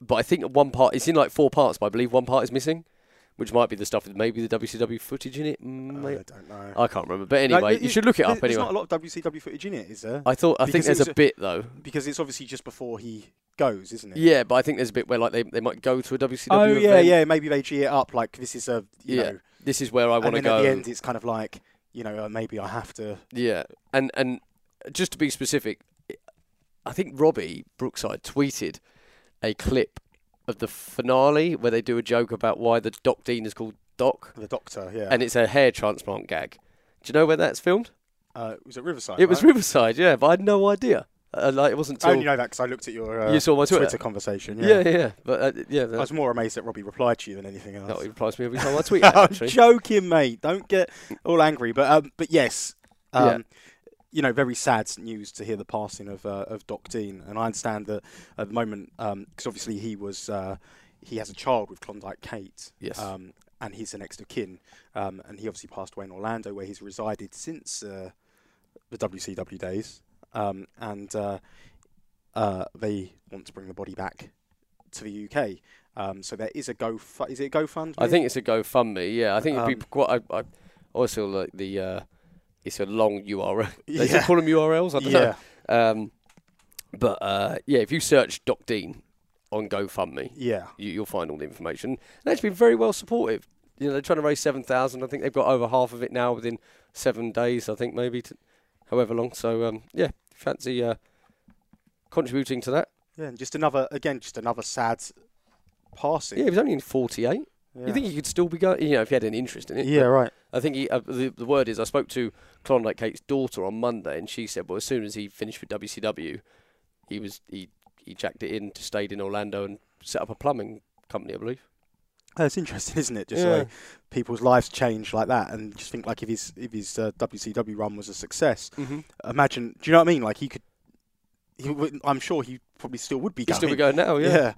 but I think one part it's in like four parts, but I believe one part is missing, which might be the stuff with maybe the WCW footage in it. Uh, I don't know. I can't remember, but No, anyway, it- you should look it up There's anyway. not a lot of WCW footage in it, is there? I thought I think there's a a- bit though. because it's obviously just before he goes, isn't it? Yeah, but I think there's a bit where like they, they might go to a WCW Oh yeah, event. yeah. Maybe they G it up like this is a you Yeah, know, This is where I want to go. at the end it's kind of like you know uh, maybe I have to. Yeah, and and just to be specific, I think Robbie Brookside tweeted a clip of the finale where they do a joke about why the Doc Dean is called Doc, The Doctor, yeah. and it's a hair transplant gag. Do you know where that's filmed? uh, was it Riverside? it was? Riverside, yeah, but I had no idea. Uh, like it wasn't I only know that because I looked at your uh, you saw my Twitter. Twitter conversation. yeah, Yeah. yeah, but uh, yeah, I was more amazed that Robbie replied to you than anything else. that replies to me every time I tweet. I'm joking, mate. Don't get all angry. But um, but yes, um, Yeah. You know, very sad news to hear the passing of uh, of Doc Dean, and I understand that at the moment, because obviously he was uh, he has a child with Klondike Kate. Yes. Um, and he's the next of kin, um, and he obviously passed away in Orlando, where he's resided since uh, the WCW days, um, and uh, uh, they want to bring the body back to the UK. Um, so there is a go. Is it a GoFundMe? I think it's a GoFundMe. Yeah, I think it'd be Um, quite. I, I feel like the uh, it's a long URL. They Yeah. call them URLs. I don't know. Um, but uh, yeah, if you search Doc Dean on GoFundMe, yeah. you, you'll find all the information. And they've been very well supportive. You know, they're trying to raise seven thousand. I think they've got over half of it now within seven days. I think maybe, however long. So um, yeah, fancy uh, contributing to that. Yeah, and just another again, just another sad passing. Yeah, he was only in forty-eight. Yeah. You think he could still be going? You know, if he had an interest in it. Yeah, right. I think he, uh, the, the word is I spoke to Klondike Kate's daughter on Monday, and she said, well, as soon as he finished with WCW, he was he he jacked it in, to stayed in Orlando, and set up a plumbing company, I believe. Oh, it's interesting, isn't it? Just Yeah. like people's lives change like that, and just think like if his if his uh, WCW run was a success, Mm-hmm. imagine. Do you know what I mean? Like he could. He would, I'm sure he probably still would be He'd going. still be going now, yeah. yeah.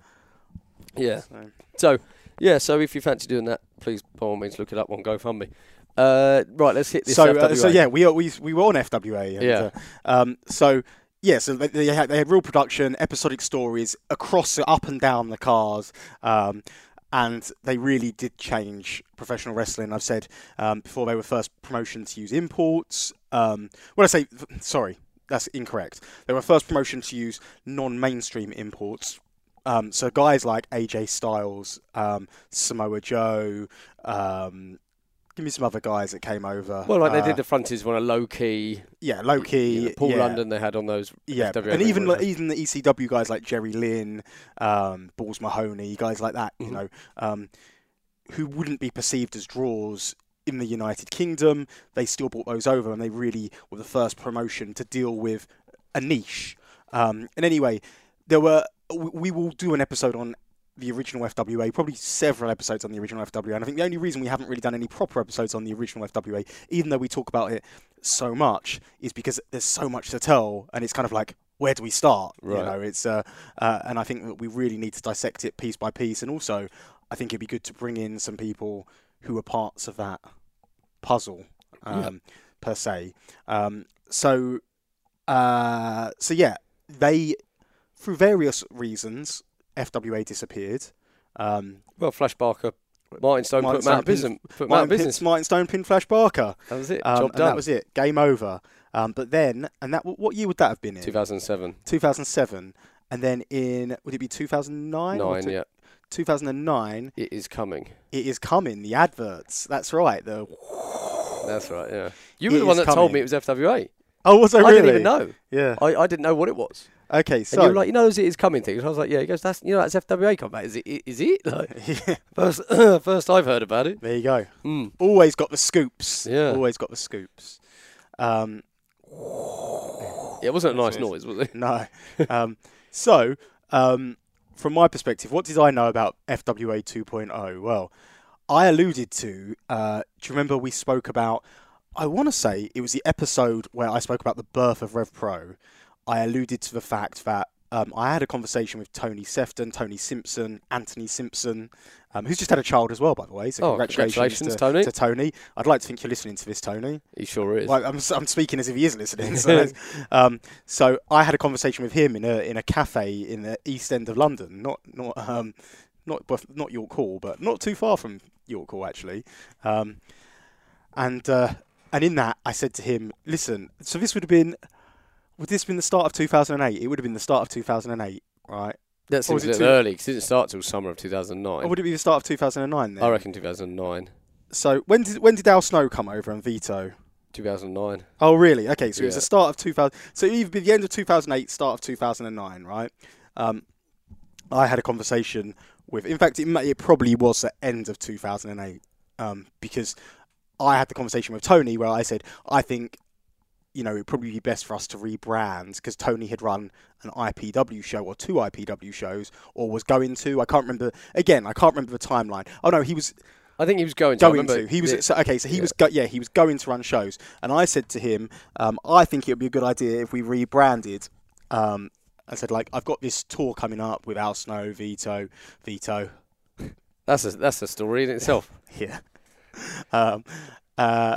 Yeah. So, So, yeah, so if you fancy doing that, please, by all means, look it up on GoFundMe. Uh, right, let's hit this so, uh, so yeah, we we we were on FWA. And, Yeah. uh, um. So yeah, so they, they had they had real production, episodic stories across up and down the cars. Um. And they really did change professional wrestling. I've said um, before they were first promotion to use imports. Um, when I say sorry, that's incorrect. They were first promotion to use non-mainstream imports. Um, so guys like AJ Styles, um, Samoa Joe, um, give me some other guys that came over. Well, like they Uh, did the frontiers one, a Low Ki. yeah, Low Ki. Paul yeah. London they had on those. Yeah, FWA and even like, even the ECW guys like Jerry Lynn, um, Balls Mahoney, guys like that, you Mhm. know, um, who wouldn't be perceived as draws in the United Kingdom, they still brought those over, and they really were the first promotion to deal with a niche. Um, and anyway, there were we will do an episode on the original FWA, probably several episodes on the original FWA. And I think the only reason we haven't really done any proper episodes on the original FWA, even though we talk about it so much, is because there's so much to tell, and it's kind of like, where do we start? Right. You know, it's uh, uh, and I think that we really need to dissect it piece by piece, and also I think it'd be good to bring in some people who are parts of that puzzle, um, per se. Um, so, uh, so yeah, they through various reasons, FWA disappeared. Um, Well, Flash Barker, Martin Stone Martin put them out of Stone pin- business. Put them out Martin, business. Pin, Martin Stone pinned Flash Barker. That was it. Um, Job done. that was it. Game over. Um, but then, and that what year would that have been in? 2007. 2007. And then in would it be 2009? Nine. two- Yeah, 2009. it is coming. It is coming. The adverts. That's right. The That's right. Yeah. You were the one that told me it was FWA. Oh, was I really? I didn't even know. Yeah. I, I didn't know what it was. Okay. And So you were like, you know, those it is coming things. I was like, yeah. He goes, that's you know, that's FWA come back. Is it? Is it? Like, yeah, first, first I've heard about it. there you go. Mm. Always got the scoops. Yeah. Always got the scoops. Um, Yeah, it wasn't a nice noise, was it? No. um, so, um, from my perspective, what did I know about FWA 2.0? Well, I alluded to. Uh, do you remember we spoke about? I want to say it was the episode where I spoke about the birth of Rev Pro. I alluded to the fact that um, I had a conversation with Tony Sefton, Tony Simpson, Anthony Simpson, um, who's just had a child as well, by the way. So Oh, congratulations, congratulations, to, Tony. to Tony. I'd like to think you're listening to this, Tony. He sure is. Well, I'm, I'm speaking as if he is listening. So, um, so I had a conversation with him in a in a cafe in the East End of London, not not um, not not York Hall, but not too far from York Hall actually. Um, and uh, and in that, I said to him, "Listen, so this would have been would this have been the start of 2008? It would have been the start of 2008, right? that seems a it bit early because it didn't start till summer of 2009. Or would it be the start of 2009 then? I reckon 2009. So when did when did Al Snow come over and Vito? 2009. Oh, really? Okay, so it was the start of 2000. So either be the end of 2008, start of 2009, right? Um, I had a conversation with. In fact, it, it probably was the end of 2008 um, because I had the conversation with Tony where I said I think. You know, it'd probably be best for us to rebrand because Tony had run an IPW show or two IPW shows, or was going to. I can't remember. Again, I can't remember the timeline. Oh no, he was I think he was going to. Going to. He was so, okay. So he yeah. was go, yeah he was going to run shows, and I said to him, um, I think it would be a good idea if we rebranded. Um, I said like I've got this tour coming up with Al Snow, Vito, Vito, That's a, that's a story in itself. yeah, um, uh,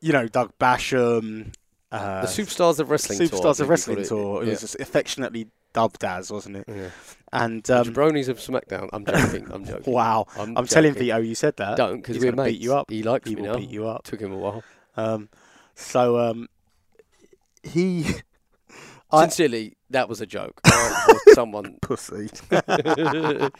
you know Doug Basham, uh, the Superstars of Wrestling Tour. Superstars think of Wrestling it. tour. It Yeah. was just affectionately dubbed as, wasn't it? Yeah. And The um, Jabronis of SmackDown. I'm joking. I'm joking. wow, I'm, I'm telling. Vito you said that. Don't because we're gonna mates. beat you up. He likes He me will now. beat you up. Took him a while. Um, so um, he, I- Sincerely, that was a joke. someone. pussy. I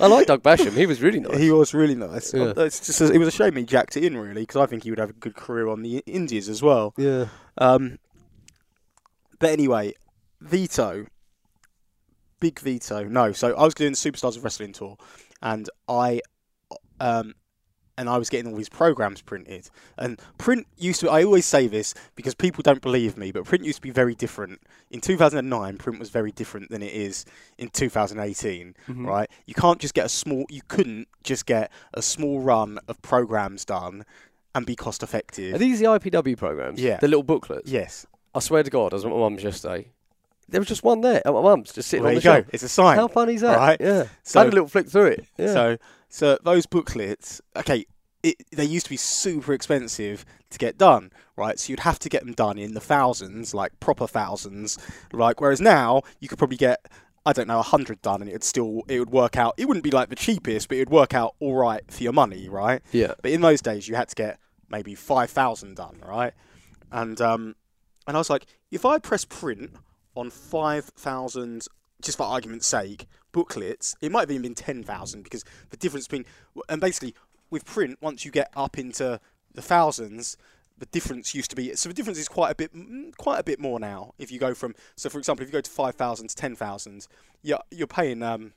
like Doug Basham. He was really nice. He was really nice. Yeah. It's just it was a shame he jacked it in really because I think he would have a good career on the Indies as well. yeah. Um, but anyway, Vito, big Vito. No, so I was doing the Superstars of Wrestling tour, and I, um, and I was getting all these programs printed. And print used to. I always say this because people don't believe me, but print used to be very different. In 2009, print was very different than it is in 2018. Mhm. Right? You can't just get a small. You couldn't just get a small run of programs done and be cost effective. Are these the IPW programs? Yeah. The little booklets. yes. I swear to God, I was at my mum's yesterday. There was just one there at my mum's, just sitting There on you the go. shelf. It's a sign. How funny is that? Right. Yeah. So- I had a little flick through it. Yeah. So, so those booklets, okay, it, they used to be super expensive to get done, right? So you'd have to get them done in the thousands, like proper thousands, like. Whereas now you could probably get, I don't know, a hundred done, and it would still it would work out. It wouldn't be like the cheapest, but it would work out all right for your money, right? yeah. But in those days, you had to get maybe five thousand done, right? And um, and I was like, if I press print on five thousand, just for argument's sake, booklets, it might have even been ten thousand because the difference between and basically with print, once you get up into the thousands, the difference used to be so the difference is quite a bit quite a bit more now. If you go from so for example, if you go to five thousand to ten thousand, you're you're paying um.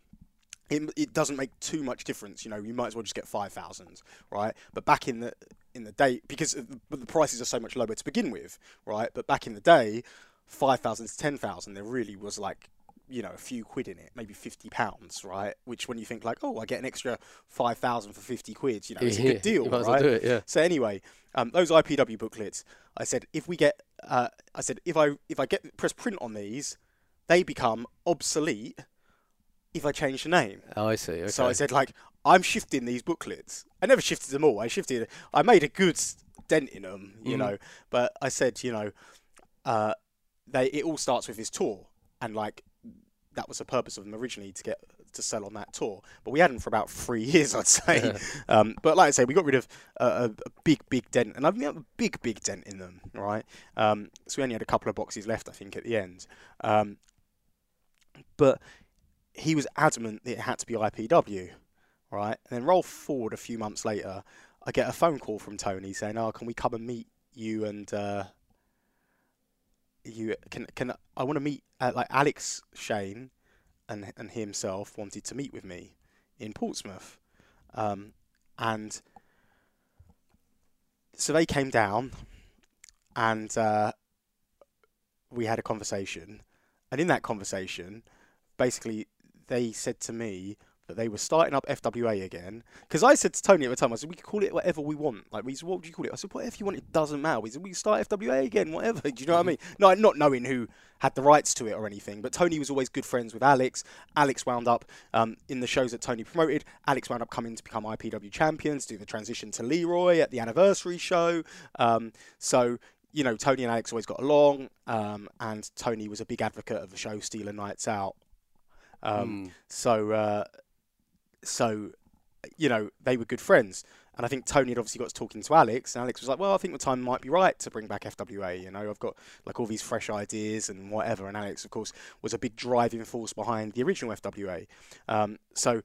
It, it doesn't make too much difference, you know. You might as well just get five thousand, right? But back in the in the day, because the, the prices are so much lower to begin with, right? But back in the day, five thousand to ten thousand, there really was like you know a few quid in it, maybe fifty pounds, right? Which when you think like, oh, I get an extra five thousand for fifty quid, you know, it's a good deal, you might well right? it, yeah. So anyway, um, those IPW booklets, I said if we get, uh, I said if I if I get press print on these, they become obsolete if I change the name. Oh, I see. Okay. So I said like I'm shifting these booklets. I never shifted them all. I shifted. I made a good dent in them, you Mhm. know. But I said, you know, uh, they it all starts with his tour, and like that was the purpose of them originally to get to sell on that tour. But we had them for about three years, I'd say. um, but like I say, we got rid of a, a, a big, big dent, and I've got a big, big dent in them, right? Um, so we only had a couple of boxes left, I think, at the end. Um, but he was adamant that it had to be IPW, right? And then roll forward a few months later, I get a phone call from Tony saying, "Oh, can we come and meet you and uh, you can can I want to meet uh, like Alex Shane and and himself wanted to meet with me in Portsmouth, um, and so they came down and uh, we had a conversation, and in that conversation, basically they said to me that they were starting up FWA again. Because I said to Tony at the time, I said, we can call it whatever we want. Like, we said, what would you call it? I said, whatever you want, it doesn't matter. We said, we can start FWA again, whatever. Do you know what I mean? No, not knowing who had the rights to it or anything. But Tony was always good friends with Alex. Alex wound up um, in the shows that Tony promoted. Alex wound up coming to become IPW champions, do the transition to Leroy at the anniversary show. Um, so you know, Tony and Alex always got along, um, and Tony was a big advocate of the show Steeler Nights Out. Um, Mm. So, uh, so, you know, they were good friends. And I think Tony had obviously got to talking to Alex, and Alex was like, "Well, I think the time might be right to bring back FWA. You know, I've got like all these fresh ideas and whatever." And Alex, of course, was a big driving force behind the original FWA. Um, so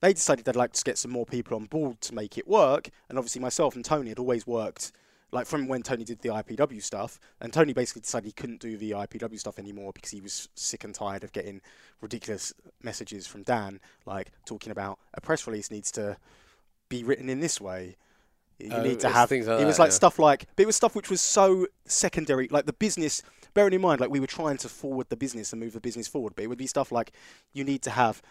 they decided they'd like to get some more people on board to make it work. And obviously, myself and Tony had always worked like from when Tony did the IPW stuff, and Tony basically decided he couldn't do the IPW stuff anymore because he was sick and tired of getting ridiculous messages from Dan, like talking about a press release needs to be written in this way. You Oh, need to have. things like it was that, like yeah. stuff like, but it was stuff which was so secondary, like the business. Bearing in mind, like we were trying to forward the business and move the business forward, but it would be stuff like you need to have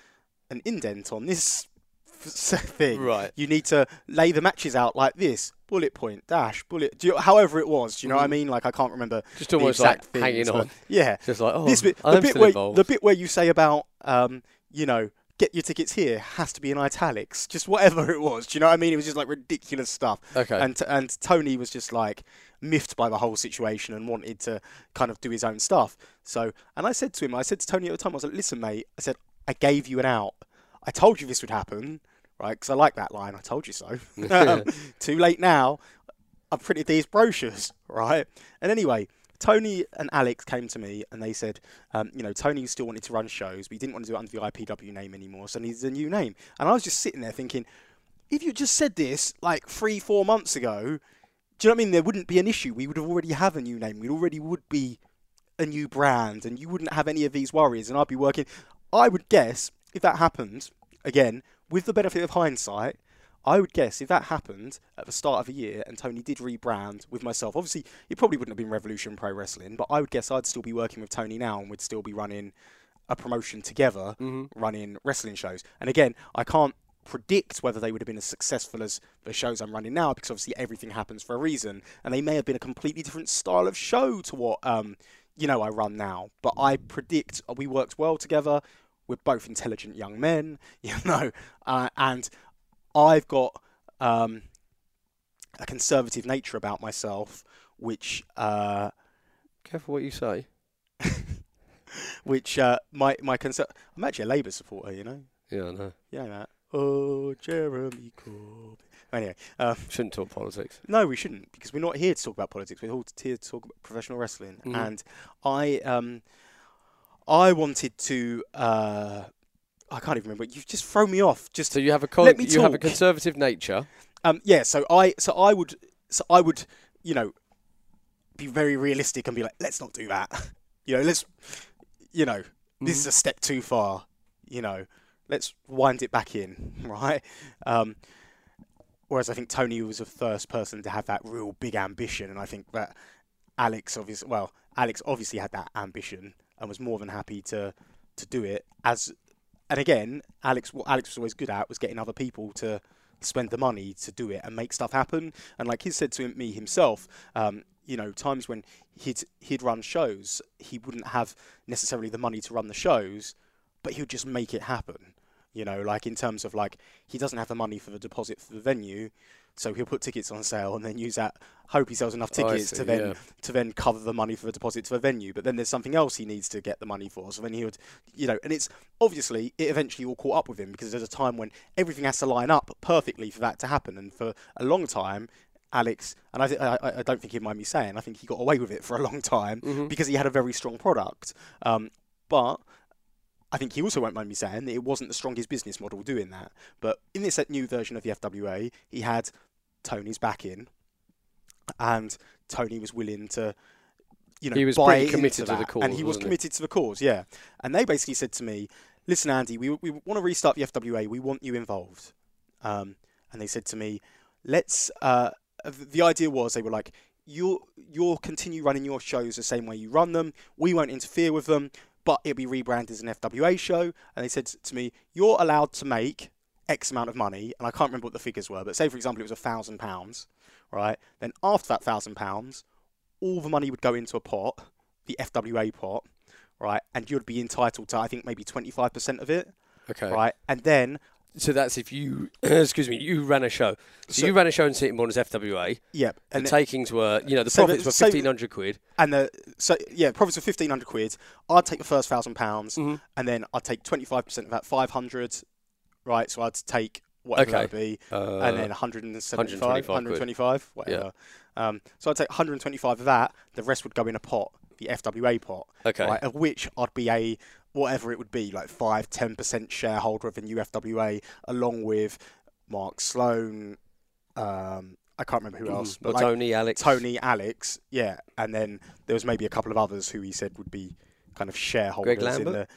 an indent on this thing. Right. You need to lay the matches out like this: bullet point, dash, bullet. Do you, however it was. Do you know what I Mhm. mean? Like I can't remember Just the almost like exact hanging things, but on. Yeah. Just like, oh, this bit, the I'm bit still where involved. the bit where you say about, um, you know, get your tickets here has to be in italics. Just whatever it was. Do you know what I mean? It was just like ridiculous stuff. okay. And t- and Tony was just like miffed by the whole situation and wanted to kind of do his own stuff. So, and I said to him, I said to Tony at the time, I was like, listen, mate, I said, I gave you an out. I told you this would happen, right? Because I like that line. I told you so. Um, Too late now. I've printed these brochures, right? And anyway, Tony and Alex came to me and they said, um, you know, Tony still wanted to run shows, but he didn't want to do it under the IPW name anymore, so he needs a new name. And I was just sitting there thinking, if you just said this like three, four months ago, do you know what I mean? There wouldn't be an issue. We would have already have a new name. We already would be a new brand, and you wouldn't have any of these worries. And I'd be working. I would guess if that happened again, with the benefit of hindsight, I would guess if that happened at the start of a year and Tony did rebrand with myself, obviously it probably wouldn't have been Revolution Pro Wrestling, but I would guess I'd still be working with Tony now and we'd still be running a promotion together, Mhm. running wrestling shows. And again, I can't predict whether they would have been as successful as the shows I'm running now because obviously everything happens for a reason, and they may have been a completely different style of show to what um, you know I run now. But I predict we worked well together. We're both intelligent young men, you know, uh, and I've got um, a conservative nature about myself, which uh, Careful what you say. which uh, my my conser- I'm actually a Labour supporter, you know. Yeah, I know. Yeah, that. Oh, Jeremy Corbyn. Anyway, um, Shouldn't talk politics. no, we shouldn't because we're not here to talk about politics. We're all here to talk about professional wrestling. Mhm. And I, um, I wanted to. Uh, I can't even remember. You've just thrown me off. Just So you have a con- Let me you have a conservative nature. Um, yeah, so I so I would so I would, you know, be very realistic and be like, let's not do that. you know, let's, you know, this is a step too far. You know, let's wind it back in, right? Um, whereas I think Tony was the first person to have that real big ambition, and I think that Alex obviously, well, Alex obviously had that ambition and was more than happy to to do it. As and again, Alex, what Alex was always good at was getting other people to spend the money to do it and make stuff happen. And like he said to me himself, um, you know, times when he'd he'd run shows, he wouldn't have necessarily the money to run the shows, but he would just make it happen. You know, like in terms of like he doesn't have the money for the deposit for the venue, so he'll put tickets on sale and then use that. Hope he sells enough Oh, tickets see, to then yeah. to then cover the money for the deposit to the venue. But then there's something else he needs to get the money for. So then he would, you know, and it's obviously it eventually all caught up with him because there's a time when everything has to line up perfectly for that to happen. And for a long time, Alex, and I, th- I, I don't think he'd mind me saying, I think he got away with it for a long time Mm-hmm. because he had a very strong product. Um, but I think he also won't mind me saying that it wasn't the strongest business model doing that. But in this new version of the FWA, he had Tony's back in, and Tony was willing to, you know, He was buy committed to the cause, and he was wasn't he? committed to the cause. Yeah, and they basically said to me, "Listen, Andy, we we want to restart the FWA. We want you involved." Um, and they said to me, "Let's." Uh, the idea was they were like, "You'll you'll continue running your shows the same way you run them. We won't interfere with them, but it'll be rebranded as an FWA show." And they said to me, "You're allowed to make X amount of money," and I can't remember what the figures were, but say for example it was a thousand pounds, right? Then after that thousand pounds, all the money would go into a pot, the FWA pot, right? And you'd be entitled to I think maybe twenty five percent of it, Okay. right? And then So that's if you, excuse me, you ran a show. So, So- you ran a show in Sittingbourne as FWA. yeah, The and takings were, you know, the So the- profits were so- fifteen hundred quid. and the so yeah, profits were fifteen hundred quid. I'd take the first thousand pounds, Mhm. and then I'd take twenty five percent of that five hundred, right? So I'd take whatever Okay. that would be, Uh, and then 175, 125 125, whatever. Um, so I'd take 125 of that. The rest would go in a pot, the FWA pot, okay. right? Of which I'd be a whatever it would be, like five, ten percent shareholder of the new FWA, along with Mark Sloan. Um, I can't remember who else, Mhm. but like Tony, Alex, Tony, Alex, yeah, and then there was maybe a couple of others who he said would be kind of shareholders in the.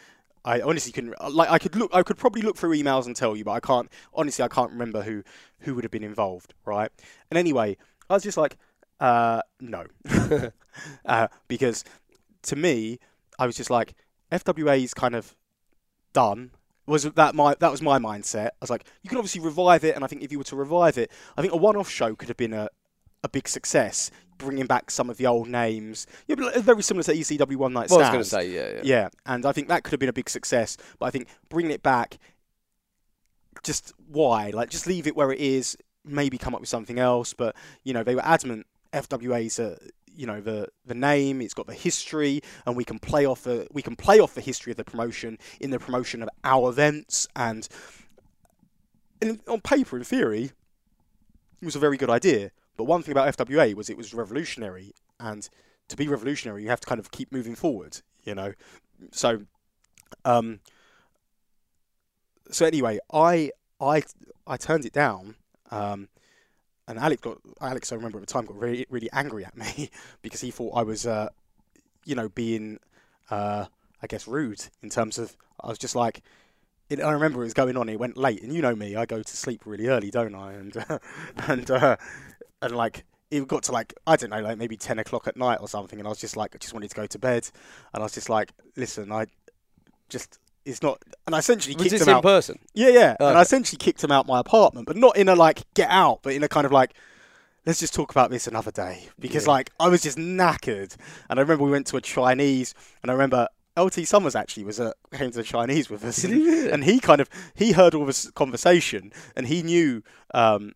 I honestly couldn't like. I could look. I could probably look through emails and tell you, but I can't. Honestly, I can't remember who who would have been involved, right? And anyway, I was just like, uh, no, uh, because to me, I was just like, FWA is kind of done. Was that my that was my mindset? I was like, you can obviously revive it, and I think if you were to revive it, I think a one-off show could have been a a big success, bringing back some of the old names. Yeah, but uh, very similar to ECW One Night Well, I Stand. was going to say, yeah, yeah. Yeah, and I think that could have been a big success. But I think bringing it back, just why? Like, just leave it where it is. Maybe come up with something else. But you know, they were adamant. FWA's a you know the the name. It's got the history, and we can play off the we can play off the history of the promotion in the promotion of our events. And on paper, in theory, it was a very good idea. But one thing about FWA was it was revolutionary, and to be revolutionary, you have to kind of keep moving forward. You know, so um, so anyway, I I I turned it down, um, and Alex got Alex. I remember at the time got really really angry at me because he thought I was, uh, you know, being, uh, I guess, rude in terms of I was just like. It, I remember it was going on. It went late, and you know me. I go to sleep really early, don't I? And and uh, and like it got to like I don't know, like maybe ten o'clock at night or something, and I was just like, I just wanted to go to bed, and I was just like, listen, I just it's not, and I essentially Was kicked this him in out. person? Yeah, yeah, and I essentially kicked him out my apartment, but not in a like get out, but in a kind of like. Let's just talk about this another day because, Yeah. like, I was just knackered, and I remember we went to a Chinese, and I remember LT Summers actually was uh, came to the Chinese with us, and, he and he kind of he heard all this conversation, and he knew um,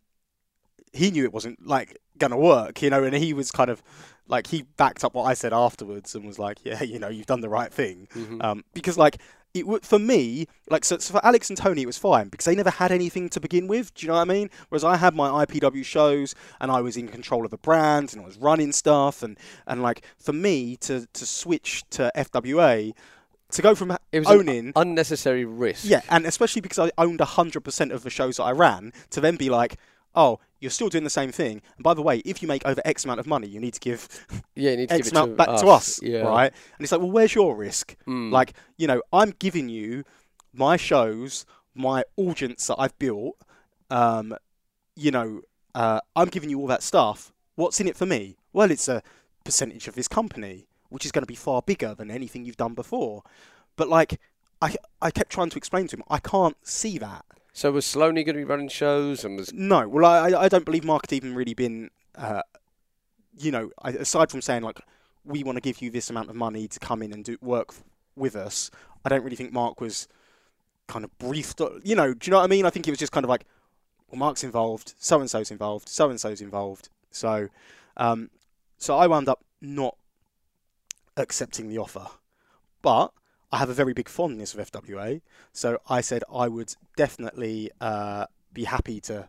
he knew it wasn't like gonna work, you know, and he was kind of like he backed up what I said afterwards and was like, yeah, you know, you've done the right thing, Mhm. um, because like it would for me, like so, so for Alex and Tony, it was fine because they never had anything to begin with. Do you know what I mean? Whereas I had my IPW shows and I was in control of the brand and I was running stuff and and like for me to to switch to FWA. To go from It was an owning unnecessary risk. yeah, and especially because I owned hundred percent of the shows that I ran, to then be like, oh, you're still doing the same thing. And by the way, if you make over X amount of money, you need to give Yeah, you need to X give it amount to back us. to us, Yeah. right? And it's like, well, where's your risk? Mm. Like, you know, I'm giving you my shows, my audience that I've built. Um, you know, uh, I'm giving you all that stuff. What's in it for me? Well, it's a percentage of this company, which is going to be far bigger than anything you've done before. But like, I I kept trying to explain to him, I can't see that. So was Sloaney going to be running shows and was No, well, I I- don't believe Mark had even really been, uh, you know, aside from saying like we want to give you this amount of money to come in and do work with us. I don't really think Mark was kind of briefed. You know, do you know what I mean? I think it was just kind of like, well, Mark's involved, so and so's involved, so and so's involved. So, um, so I wound up not accepting the offer, but I have a very big fondness of FWA. So I said I would definitely uh, be happy to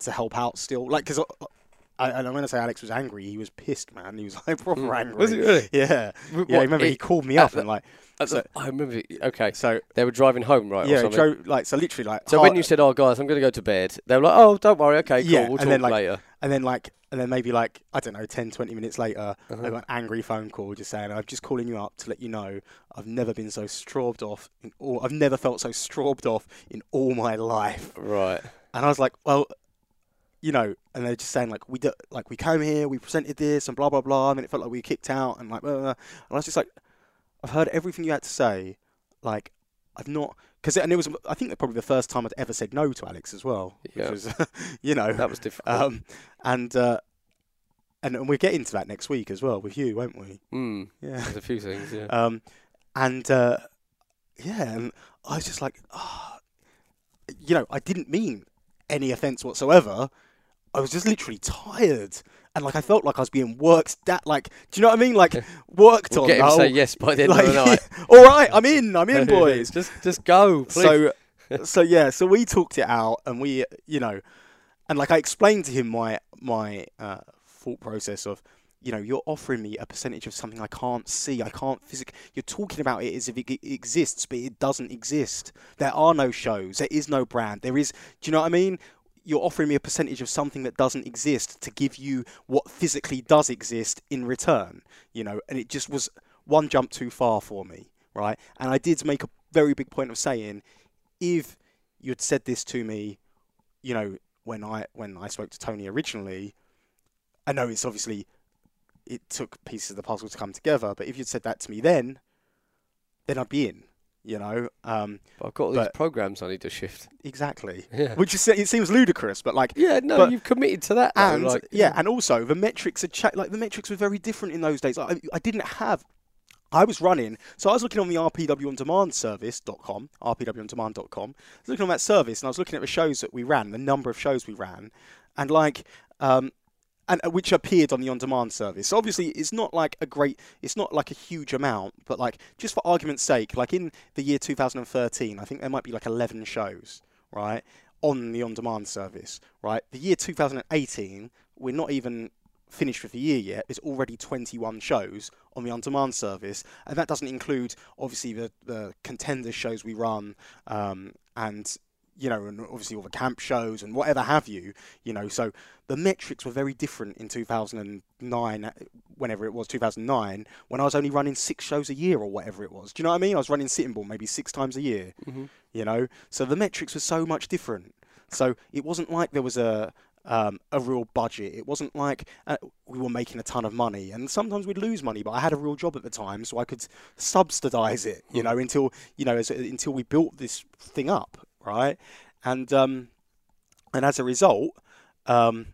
to help out still. Like, because I, and when I say Alex was angry, he was pissed, man. He was like proper angry. Was he really? Yeah. W- Yeah, what, remember he called me up the- and like, at the- I remember. Okay, so they were driving home, right? yeah? Joe, like so literally like, So hard- when you said, "Oh, guys, I'm going to go to bed," they were like, "Oh, don't worry, okay, cool, Yeah, we'll and talk then, like, later." and then like, and then maybe like I don't know, 10, 20 minutes later, Uh-huh. I got an angry phone call just saying, "I'm just calling you up to let you know I've never been so straubed off in all. I've never felt so straubed off in all my life." Right. And I was like, "Well." You know, and they're just saying like we do, like we came here, we presented this, and blah blah blah, and then it felt like we were kicked out, and like, blah, blah, blah. and I was just like, I've heard everything you had to say, like I've not because and it was I think probably the first time I'd ever said no to Alex as well, which Yeah. was you know That was difficult. um, and uh, and and we'll get into that next week as well with you, won't we? mm, Yeah. there's a few things. Yeah. Um, and uh, yeah, and I was just like, ah, you know, I didn't mean any offence whatsoever. I was just literally tired, and like I felt like I was being worked. That like, do you know what I mean? Like worked we'll on. get him to say yes by the end like, of the night. all right, I'm in. I'm in, boys. just, just go, please. So, so yeah, so we talked it out, and we, you know, and like I explained to him my my uh, thought process of, you know, you're offering me a percentage of something I can't see, I can't physically. You're talking about it as if it exists, but it doesn't exist. There are no shows. There is no brand. There is. Do you know what I mean? You're offering me a percentage of something that doesn't exist to give you what physically does exist in return. You know, and it just was one jump too far for me, right? And I did make a very big point of saying, if you'd said this to me, you know, when I when I spoke to Tony originally, I know it's obviously it took pieces of the puzzle to come together, but if you'd said that to me then, then I'd be in, you know. Um, I've got all these programs I need to shift. exactly. Yeah. Which is it seems ludicrous, but like Yeah, no, but- you've committed to that. though, and like, yeah, and also the metrics had cha- like the metrics were very different in those days. I, I didn't have. I was running, so I was looking on the RPW on demand service.com, rpwondemand.com. I was looking on that service and I was looking at the shows that we ran, the number of shows we ran, and like, um, and uh, which appeared on the on-demand service. So obviously, it's not like a great, it's not like a huge amount, but like just for argument's sake, like in the year 2013, I think there might be like 11 shows, right, on the on-demand service, right. The year 2018, we're not even finished with the year yet. There's already 21 shows on the on-demand service, and that doesn't include obviously the the contender shows we run, um, and you know, and obviously all the camp shows and whatever have you. You know, so the metrics were very different in 2009, whenever it was 2009, when I was only running six shows a year or whatever it was. Do you know what I mean? I was running Sittingbourne maybe six times a year. Mhm. You know, so the metrics were so much different. So it wasn't like there was a um, a real budget. It wasn't like uh, we were making a ton of money, and sometimes we'd lose money. But I had a real job at the time, so I could subsidize it. You know, until you know, as, until we built this thing up, right? And um, and as a result, um,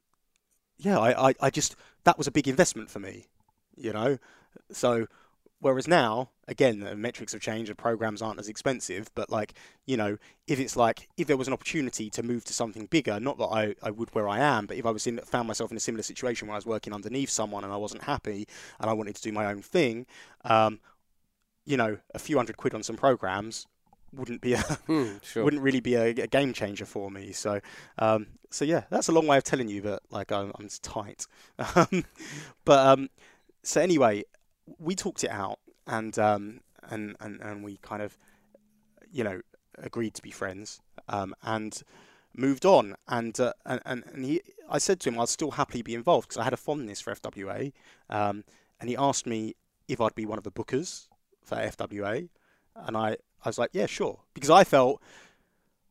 yeah, I, I, I just that was a big investment for me. You know, so whereas now, again, the metrics have changed. The programs aren't as expensive, but like you know, if it's like if there was an opportunity to move to something bigger, not that I, I would where I am, but if I was in found myself in a similar situation where I was working underneath someone and I wasn't happy and I wanted to do my own thing, um, you know, a few hundred quid on some programs wouldn't be a Hmm, sure. wouldn't really be a, a game changer for me. So, um, so yeah, that's a long way of telling you that like I'm, I'm tight. But um, so anyway, we talked it out, and um, and and and we kind of, you know, agreed to be friends, um, and moved on. And uh, and and he, I said to him I'd still happily be involved because I had a fondness for FWA, um, and he asked me if I'd be one of the bookers for FWA, and I I was like, yeah, sure, because I felt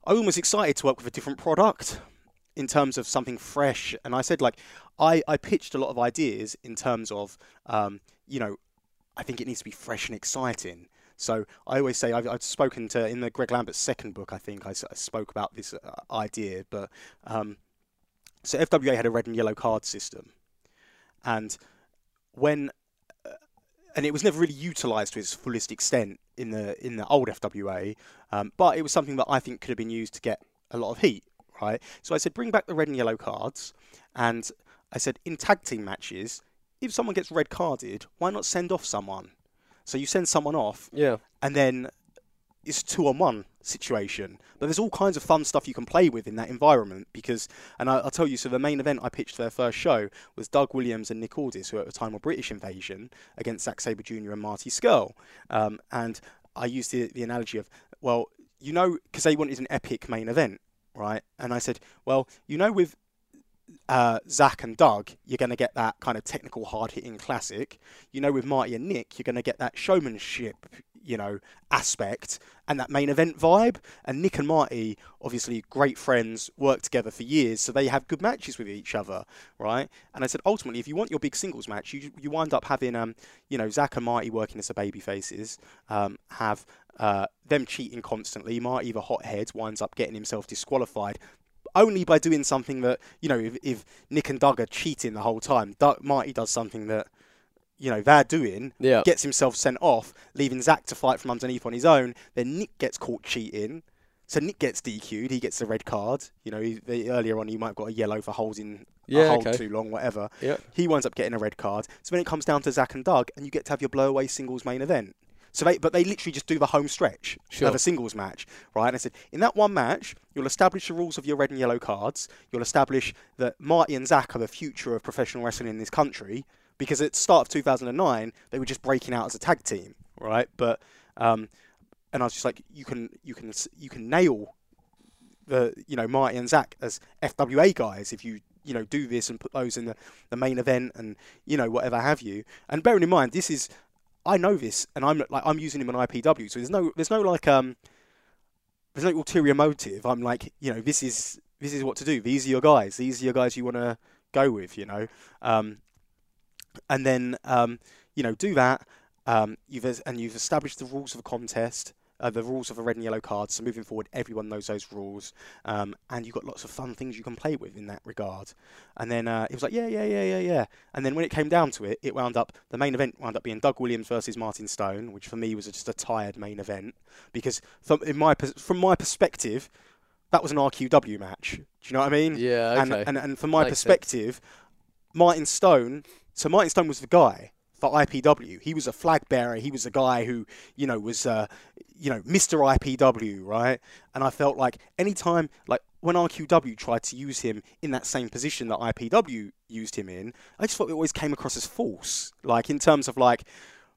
I was excited to work with a different product in terms of something fresh. And I said, like, I, I pitched a lot of ideas in terms of, um, you know, I think it needs to be fresh and exciting. So I always say I've, I've spoken to in the Greg Lambert's second book. I think I, spoke about this uh, idea, but um, so FWA had a red and yellow card system, and when and it was never really utilised to its fullest extent in the in the old FWA, um, but it was something that I think could have been used to get a lot of heat, right? So I said bring back the red and yellow cards, and I said in tag team matches, if someone gets red carded, why not send off someone? So you send someone off, Yeah. and then it's two on one situation. But there's all kinds of fun stuff you can play with in that environment because, and I, will tell you, so the main event I pitched for their first show was Doug Williams and Nick Aldis, who at the time were British Invasion, against Zack Sabre Jr. and Marty Scurll. Um, and I used the, the analogy of, well, you know, because they wanted an epic main event, right? And I said, well, you know, with uh, Zack and Doug, you're going to get that kind of technical, hard hitting classic. You know, with Marty and Nick, you're going to get that showmanship, you know, aspect and that main event vibe. And Nick and Marty, obviously great friends, work together for years, so they have good matches with each other, right? And I said, ultimately, if you want your big singles match, you you wind up having, um, you know, Zack and Marty working as the baby faces, um, have uh, them cheating constantly. Marty, the hothead, winds up getting himself disqualified only by doing something that you know if, if Nick and Doug are cheating the whole time, Doug, Marty does something that you know they're doing, Yeah. gets himself sent off, leaving Zack to fight from underneath on his own. Then Nick gets caught cheating, so Nick gets DQ'd. He gets the red card. You know, he, they, earlier on he might have got a yellow for holding Yeah, a hold okay. too long, whatever. Yeah. He winds up getting a red card. So then it comes down to Zack and Doug, and you get to have your blowaway singles main event. So they, but they literally just do the home stretch Sure. of a singles match, right? And I said, in that one match, you'll establish the rules of your red and yellow cards. You'll establish that Marty and Zack are the future of professional wrestling in this country because at the start of 2009 they were just breaking out as a tag team, right? But um, and I was just like, you can you can you can nail the you know Marty and Zack as FWA guys if you you know do this and put those in the, the main event and you know whatever have you. And bearing in mind this is I know this and I'm like I'm using him on IPW, so there's no there's no like um there's no ulterior motive. I'm like you know this is this is what to do. These are your guys. These are your guys you want to go with. You know. Um, and then um, you know do that. Um, you've and you've established the rules of a contest, uh, the rules of a red and yellow card. So moving forward, everyone knows those rules, um, and you've got lots of fun things you can play with in that regard. And then uh, it was like, yeah, yeah, yeah, yeah, yeah. And then when it came down to it, it wound up the main event wound up being Doug Williams versus Martin Stone, which for me was just a tired main event because from in my pers- from my perspective, that was an RQW match. Do you know what I mean? Yeah. and, Okay. and and from my Makes sense. perspective, Martin Stone. So Martin Stone was the guy for IPW. He was a flag bearer. He was a guy who you know was uh, you know Mr. IPW, right? And I felt like anytime like when RQW tried to use him in that same position that IPW used him in, I just thought it always came across as false. Like in terms of like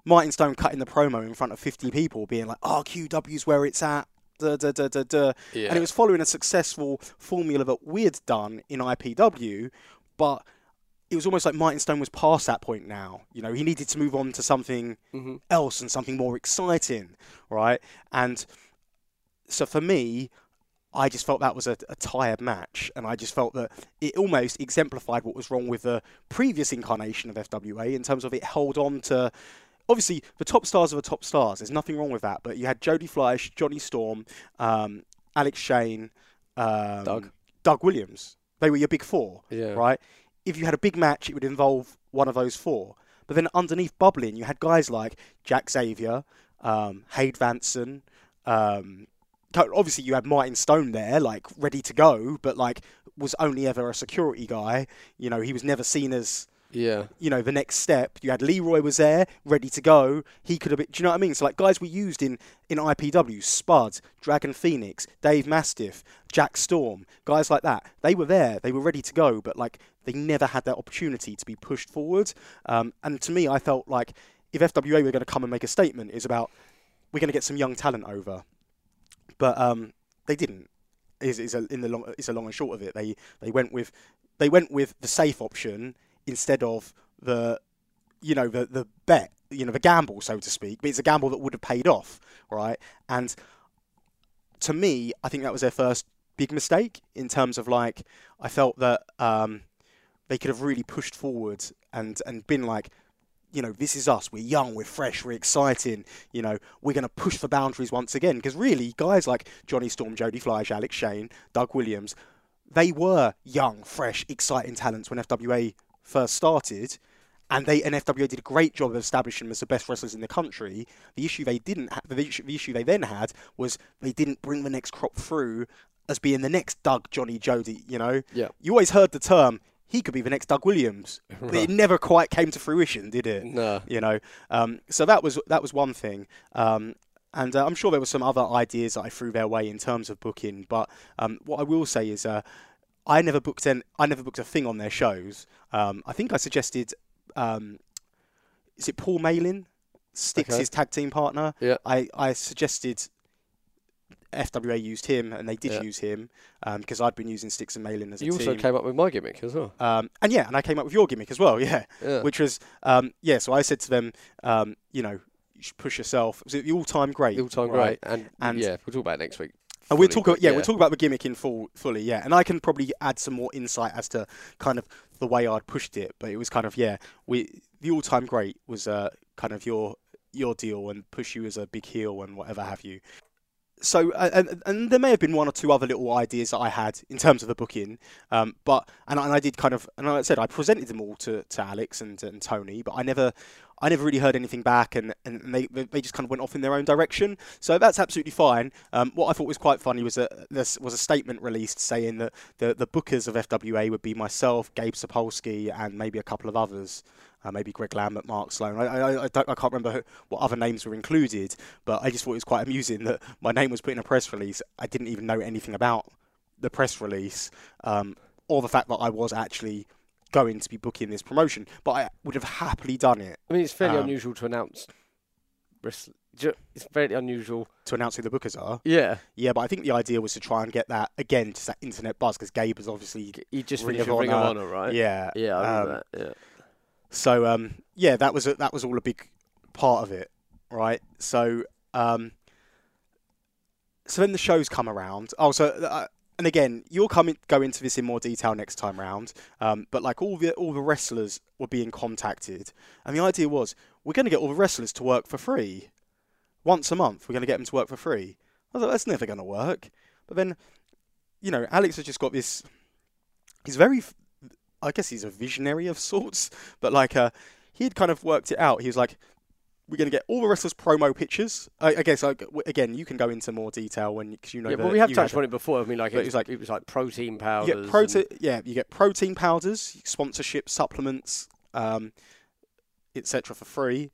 Martin Stone cutting the promo in front of 50 people, being like RQW's where it's at. Da, da, da, da, da. yeah. And it was following a successful formula that we'd done in IPW, but it was almost like Martin Stone was past that point now. You know, he needed to move on to something Mhm. else and something more exciting, right? And so for me, I just felt that was a, a tired match, and I just felt that it almost exemplified what was wrong with the previous incarnation of FWA in terms of it held on to. Obviously, the top stars are the top stars. There's nothing wrong with that. But you had Jody Fleisch, Johnny Storm, um, Alex Shane, um, Doug. Doug Williams. They were your big four Yeah. right? If you had a big match, it would involve one of those four. But then underneath bubbling, you had guys like Jack Xavier, um, Vansen. Um, obviously, you had Martin Stone there, like ready to go, but like was only ever a security guy. You know, he was never seen as Yeah. you know the next step. You had Leroy was there, ready to go. He could have been. Do you know what I mean? So like guys we used in in IPW, Spud, Dragon Phoenix, Dave Mastiff, Jack Storm, guys like that. They were there. They were ready to go, but like they never had that opportunity to be pushed forward. Um, and to me, I felt like if FWA were going to come and make a statement, is about we're going to get some young talent over, but um, they didn't. Is is a, in the long is a long and short of it. They they went with they went with the safe option instead of the, you know, the the bet, you know, the gamble, so to speak. But it's a gamble that would have paid off, right? And to me, I think that was their first big mistake in terms of like I felt that um, they could have really pushed forward and and been like, you know, this is us. We're young, we're fresh, we're exciting. You know, we're going to push the boundaries once again. Because really, guys like Johnny Storm, Jody Fleisch, Alex Shane, Doug Williams, they were young, fresh, exciting talents when FWA first started. And they and FWA did a great job of establishing them as the best wrestlers in the country. The issue they didn't, ha- the, issue, the issue they then had was they didn't bring the next crop through as being the next Doug, Johnny, Jody. You know, Yeah. you always heard the term he could be the next Doug Williams, but it never quite came to fruition, did it? No. You know, um, so that was that was one thing. Um, and uh, I'm sure there were some other ideas that I threw their way in terms of booking. But um, what I will say is, uh, I never booked an, I never booked a thing on their shows. Um, I think I suggested, um, is it Paul Malin, Sticks' Okay. tag team partner? Yeah. I, I suggested FWA used him, and they did Yeah. use him because I'd been using Sticks and Malin as a You also came up with my gimmick as well. Um, and yeah, and I came up with your gimmick as well, yeah. Yeah. Which was, um, yeah, so I said to them, um, you know, you push yourself. Was it the all time great? All time right? great. And, And- yeah, we'll talk about it next week. And we'll talk, about, yeah, we'll talk about the gimmick in full, fully, yeah. And I can probably add some more insight as to kind of the way I'd pushed it. But it was kind of, yeah, we the all time great was uh, kind of your your deal and push you as a big heel and whatever have you. So uh, and, and there may have been one or two other little ideas that I had in terms of the booking, um, but and, I- and I did kind of and like I said I presented them all to, to Alex and, and Tony, but I never I never really heard anything back, and, and they they just kind of went off in their own direction. So that's absolutely fine. Um, what I thought was quite funny was that there was a statement released saying that the the bookers of FWA would be myself, Gabe Sapolsky, and maybe a couple of others. Uh, maybe Greg Lambert, Mark Sloan. I, I, I, I can't remember who, what other names were included, but I just thought it was quite amusing that my name was put in a press release. I didn't even know anything about the press release um, or the fact that I was actually going to be booking this promotion, but I would have happily done it I mean, it's fairly Um, unusual to announce. It's fairly unusual. to announce who the bookers are. Yeah. Yeah, but I think the idea was to try and get that again, just that internet buzz, because Gabe is obviously he just Ring of with Ring of Honor. Honor, right? yeah, Yeah, I um, that. Yeah. So um, yeah, that was a, that was all a big part of it, right? So um, so then the shows come around. Oh, so uh, and again, you'll come in, go into this in more detail next time round. Um, but like all the all the wrestlers were being contacted, and the idea was we're going to get all the wrestlers to work for free once a month. We're going to get them to work for free. I was like, that's never going to work. But then, you know, Alex has just got this. He's very, I guess he's a visionary of sorts, but like uh, he had kind of worked it out. He was like, we're going to get all the wrestlers' promo pictures. I, I guess like, w- again, you can go into more detail when because you know. yeah, the, well, we have touched on it before. I mean, like, it was like it was like protein powders. protein, yeah, you get protein powders, sponsorship, supplements, um, etc. for free.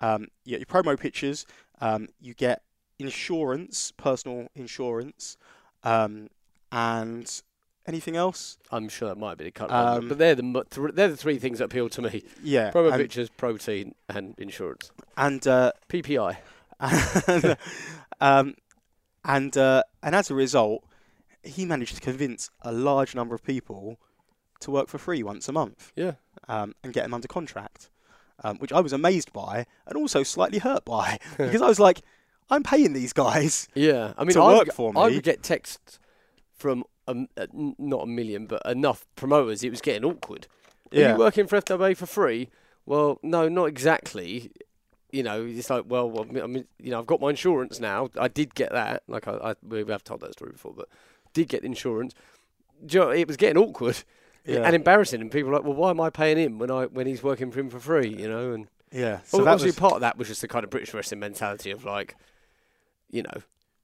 Um, you get your promo pictures. Um, you get insurance, personal insurance, um, and anything else. I'm sure that might be the cut. Um, but they're the th- they're the three things that appeal to me: Yeah, promo pictures, protein, and insurance. and uh, PPI. and um, and uh, and as a result, he managed to convince a large number of people to work for free once a month Yeah. um, and get them under contract, um, which I was amazed by and also slightly hurt by because I was like, I'm paying these guys. Yeah, I mean, to I work would, for me. I would get texts from a n- not a million, but enough promoters. It was getting awkward. Are Yeah. you working for FWA for free? Well, no, not exactly. You know, it's like, well, well, I mean, you know, I've got my insurance now. I did get that. Like, I, I we have told that story before, but did get insurance. You know, it was getting awkward Yeah. and embarrassing, and people were like, well, why am I paying him when I when he's working for him for free? You know, and Yeah, so so that obviously was. part of that was just the kind of British wrestling mentality of like, you know,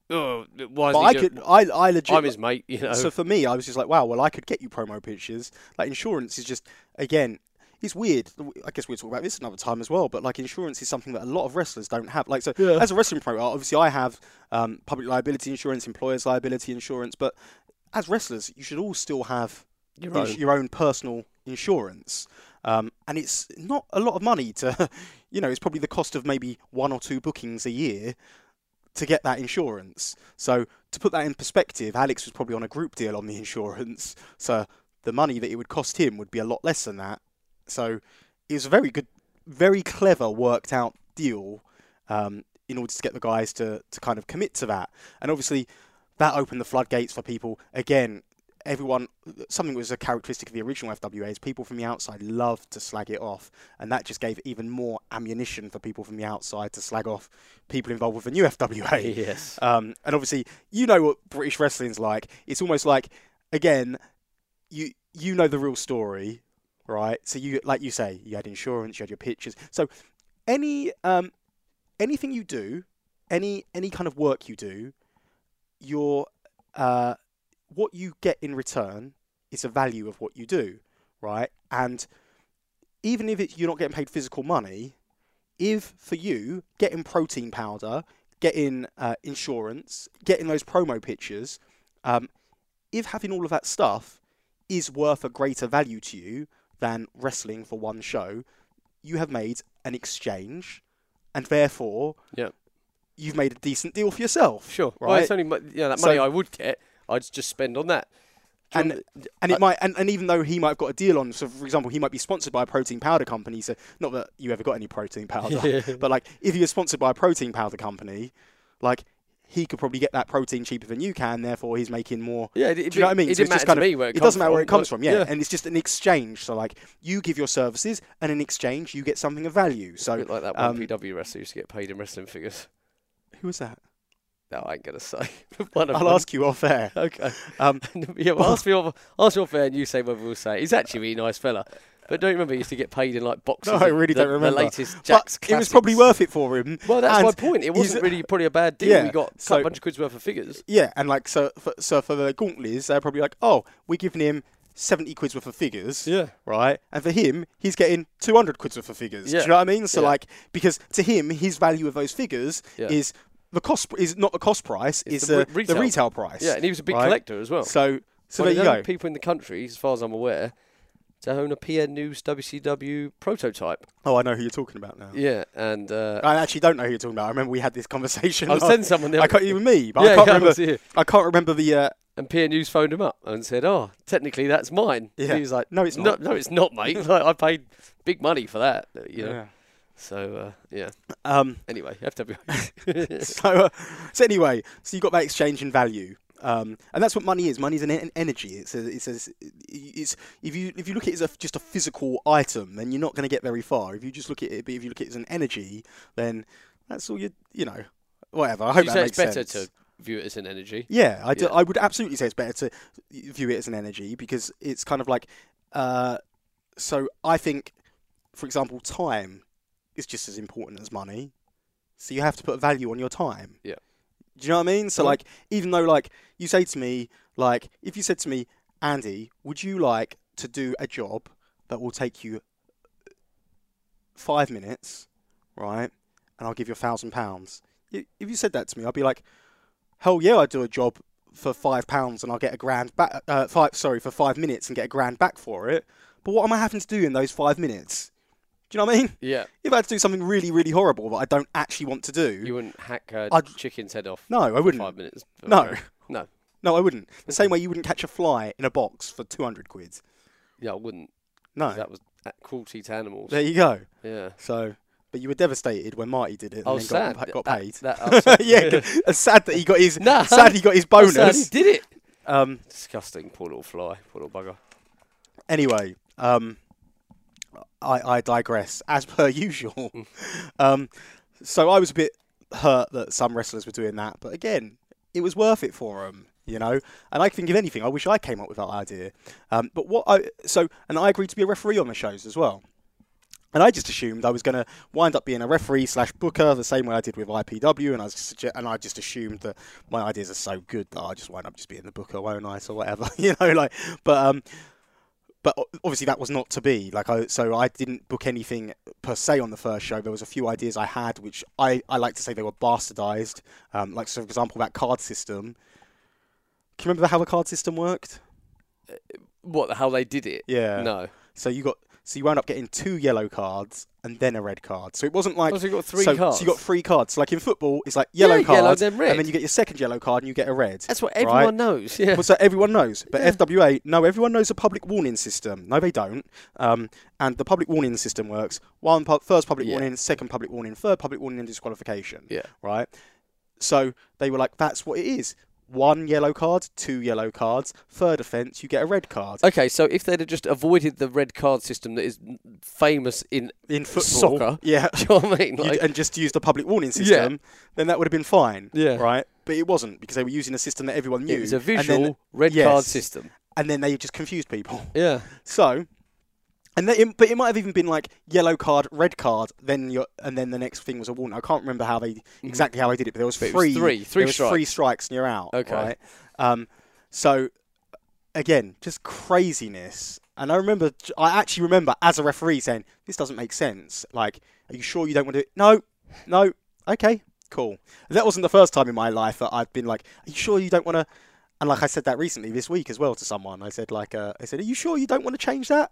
oh, why is But he I do- could, I, I legit. I'm his mate, you know. So for me, I was just like, wow, well, I could get you promo pictures. Like insurance is just, again, it's weird. I guess we'll talk about this another time as well. But like insurance is something that a lot of wrestlers don't have. Like so, Yeah. as a wrestling promoter, obviously I have um, public liability insurance, employers liability insurance. But as wrestlers, you should all still have Your ins- own. your own personal insurance. Um, and it's not a lot of money to, you know, it's probably the cost of maybe one or two bookings a year to get that insurance. So to put that in perspective, Alex was probably on a group deal on the insurance. So the money that it would cost him would be a lot less than that. So it was a very good, very clever, worked out deal um, in order to get the guys to, to kind of commit to that. And obviously, that opened the floodgates for people. Again, everyone, something that was a characteristic of the original FWA is people from the outside loved to slag it off. And that just gave even more ammunition for people from the outside to slag off people involved with the new FWA. Yes. Um, and obviously, you know what British wrestling's like. It's almost like, again, you you know the real story, right? So you, like you say, you had insurance, you had your pictures. So any um, anything you do, any any kind of work you do, your uh, what you get in return is a value of what you do, right? And even if it's, you're not getting paid physical money, if for you getting protein powder, getting uh, insurance, getting those promo pictures, um, if having all of that stuff is worth a greater value to you than wrestling for one show, you have made an exchange, and therefore, Yeah. you've made a decent deal for yourself. Sure. right? Well, it's only yeah, that So- money I would get, I'd just spend on that. And remember- and it might and, and even though he might have got a deal on so for example he might be sponsored by a protein powder company so not that you ever got any protein powder Yeah. but like if he was sponsored by a protein powder company like he could probably get that protein cheaper than you can therefore he's making more yeah, it, do you know what I mean? It So didn't it's just kind of- me where it, it doesn't matter where it comes from, yeah. And it's just an exchange. So like you give your services, and in exchange you get something of value. A So bit like that one um, PW wrestler used to get paid in wrestling figures. who was that? No, I ain't gonna say. I'll ask you off air. Okay. Um, yeah, well, ask me off. Ask me off air, and you say whether we'll say. He's actually a really nice fella. But don't you remember he used to get paid in like boxes. No, I really the, don't remember. The latest Jack's but it was probably worth it for him. Well, that's and my point. It wasn't really probably a bad deal. Yeah, we got a bunch of quid's worth of figures. Yeah, and like so, for, so for the Gauntleys, they're probably like, oh, we're giving him seventy quid's worth of figures. Yeah. right? And for him, he's getting 200 quid's worth of figures. Yeah. Do you know what I mean? So Yeah. like, because to him, his value of those figures Yeah. is the cost is not the cost price, It's it's, the the, re- the retail. retail price. Yeah, and he was a big right? collector as well. So so One there you go. people in the country, as far as I'm aware, to own a PN News WCW prototype. Oh, I know who you're talking about now. Yeah, and uh, I actually don't know who you're talking about. I remember we had this conversation. I was telling someone the I can't even me, but yeah, I can't remember. I can't remember the. Uh, And PN News phoned him up and said, "Oh, technically that's mine." Yeah. He was like, No, it's no, not." no, it's not, mate. like, I paid big money for that." You know. yeah. So uh, yeah. Um. Anyway, FW. so, uh, so anyway, so you got that exchange in value, um, and that's what money is. Money is an en- energy. It's a, it's, a, it's if you if you look at it as a, just a physical item, then you're not going to get very far. If you just look at it, but if you look at it as an energy, then that's all you you know. Whatever. I hope you that say makes it's better sense. to view it as an energy. Yeah, I, do- Yeah. I would absolutely say it's better to view it as an energy because it's kind of like. Uh, so I think, for example, time is just as important as money. So you have to put a value on your time. Yeah. Do you know what I mean? So Mhm. like, even though like you say to me, like if you said to me, Andy, would you like to do a job that will take you five minutes, right? And I'll give you a thousand pounds. If you said that to me, I'd be like, hell yeah, I'd do a job for five pounds and I'll get a grand back. Uh, five, sorry, for five minutes and get a grand back for it. But what am I having to do in those five minutes? Do you know what I mean? Yeah. If I had to do something really, really horrible that I don't actually want to do, You wouldn't hack a I'd- chicken's head off. no, I wouldn't. Five minutes. No, No. no, I wouldn't. The same way you wouldn't catch a fly in a box for two hundred quid. Yeah, I wouldn't. No, That was cruelty to animals. there you go. Yeah. So, but you were devastated when Marty did it and I then was got, sad. got That- paid. That, upset- yeah, g- sad that he got his. Nah. sad he got his bonus. he did it. Um, Disgusting. Poor little fly. Poor little bugger. anyway, um, I, I digress as per usual. Um, so I was a bit hurt that some wrestlers were doing that, but again, it was worth it for them, you know. And I think of anything. I wish I came up with that idea. Um, but what I so and I agreed to be a referee on the shows as well. And I just assumed I was going to wind up being a referee slash booker the same way I did with IPW, and I sugge- and I just assumed that my ideas are so good that I just wind up just being the booker, won't I, or whatever, you know, like. But um, but obviously that was not to be. Like I, so I didn't book anything per se on the first show. There was a few ideas I had, which I, I like to say they were bastardized. Um, like so, for example, that card system. Can you remember how the card system worked? What? How they did it? Yeah. No. So you got So you wound up getting two yellow cards and then a red card. So it wasn't like Oh, so you got three so, cards. So you got three cards. Like in football, it's like yellow Yeah, card, yellow, then red. and then you get your second yellow card and you get a red. That's what right? everyone knows. Yeah. Well, so everyone knows, but Yeah. FWA, no, everyone knows the public warning system. No, they don't. Um, and the public warning system works: one, pu- first public Yeah. warning, second public warning, third public warning, and disqualification. Yeah. Right. So they were like, "That's what it is: one yellow card, two yellow cards. Third offence, you get a red card." Okay, so if they'd have just avoided the red card system that is famous in, In football, Soccer. yeah, do you know what I mean? Like, and just used the public warning system, yeah. then that would have been fine. Yeah. Right. But it wasn't because they were using a system that everyone knew. it was a and then- visual red card system. and then they just confused people. Yeah. So, and then, but it might have even been like yellow card, red card, then your, and then the next thing was a warning. I can't remember how they exactly how they did it, but there was Mm-hmm. But it was three, three- three there was three strikes. strikes and you're out. Okay. Right? Um, so again, just craziness. And I remember, I actually remember as a referee saying, "This doesn't make sense. Like, are you sure you don't want to?" do it? No, no. Okay, cool. That wasn't the first time in my life that I've been like, "Are you sure you don't want to?" And like I said that recently this week as well to someone. I said like, uh, I said, "Are you sure you don't want to change that?"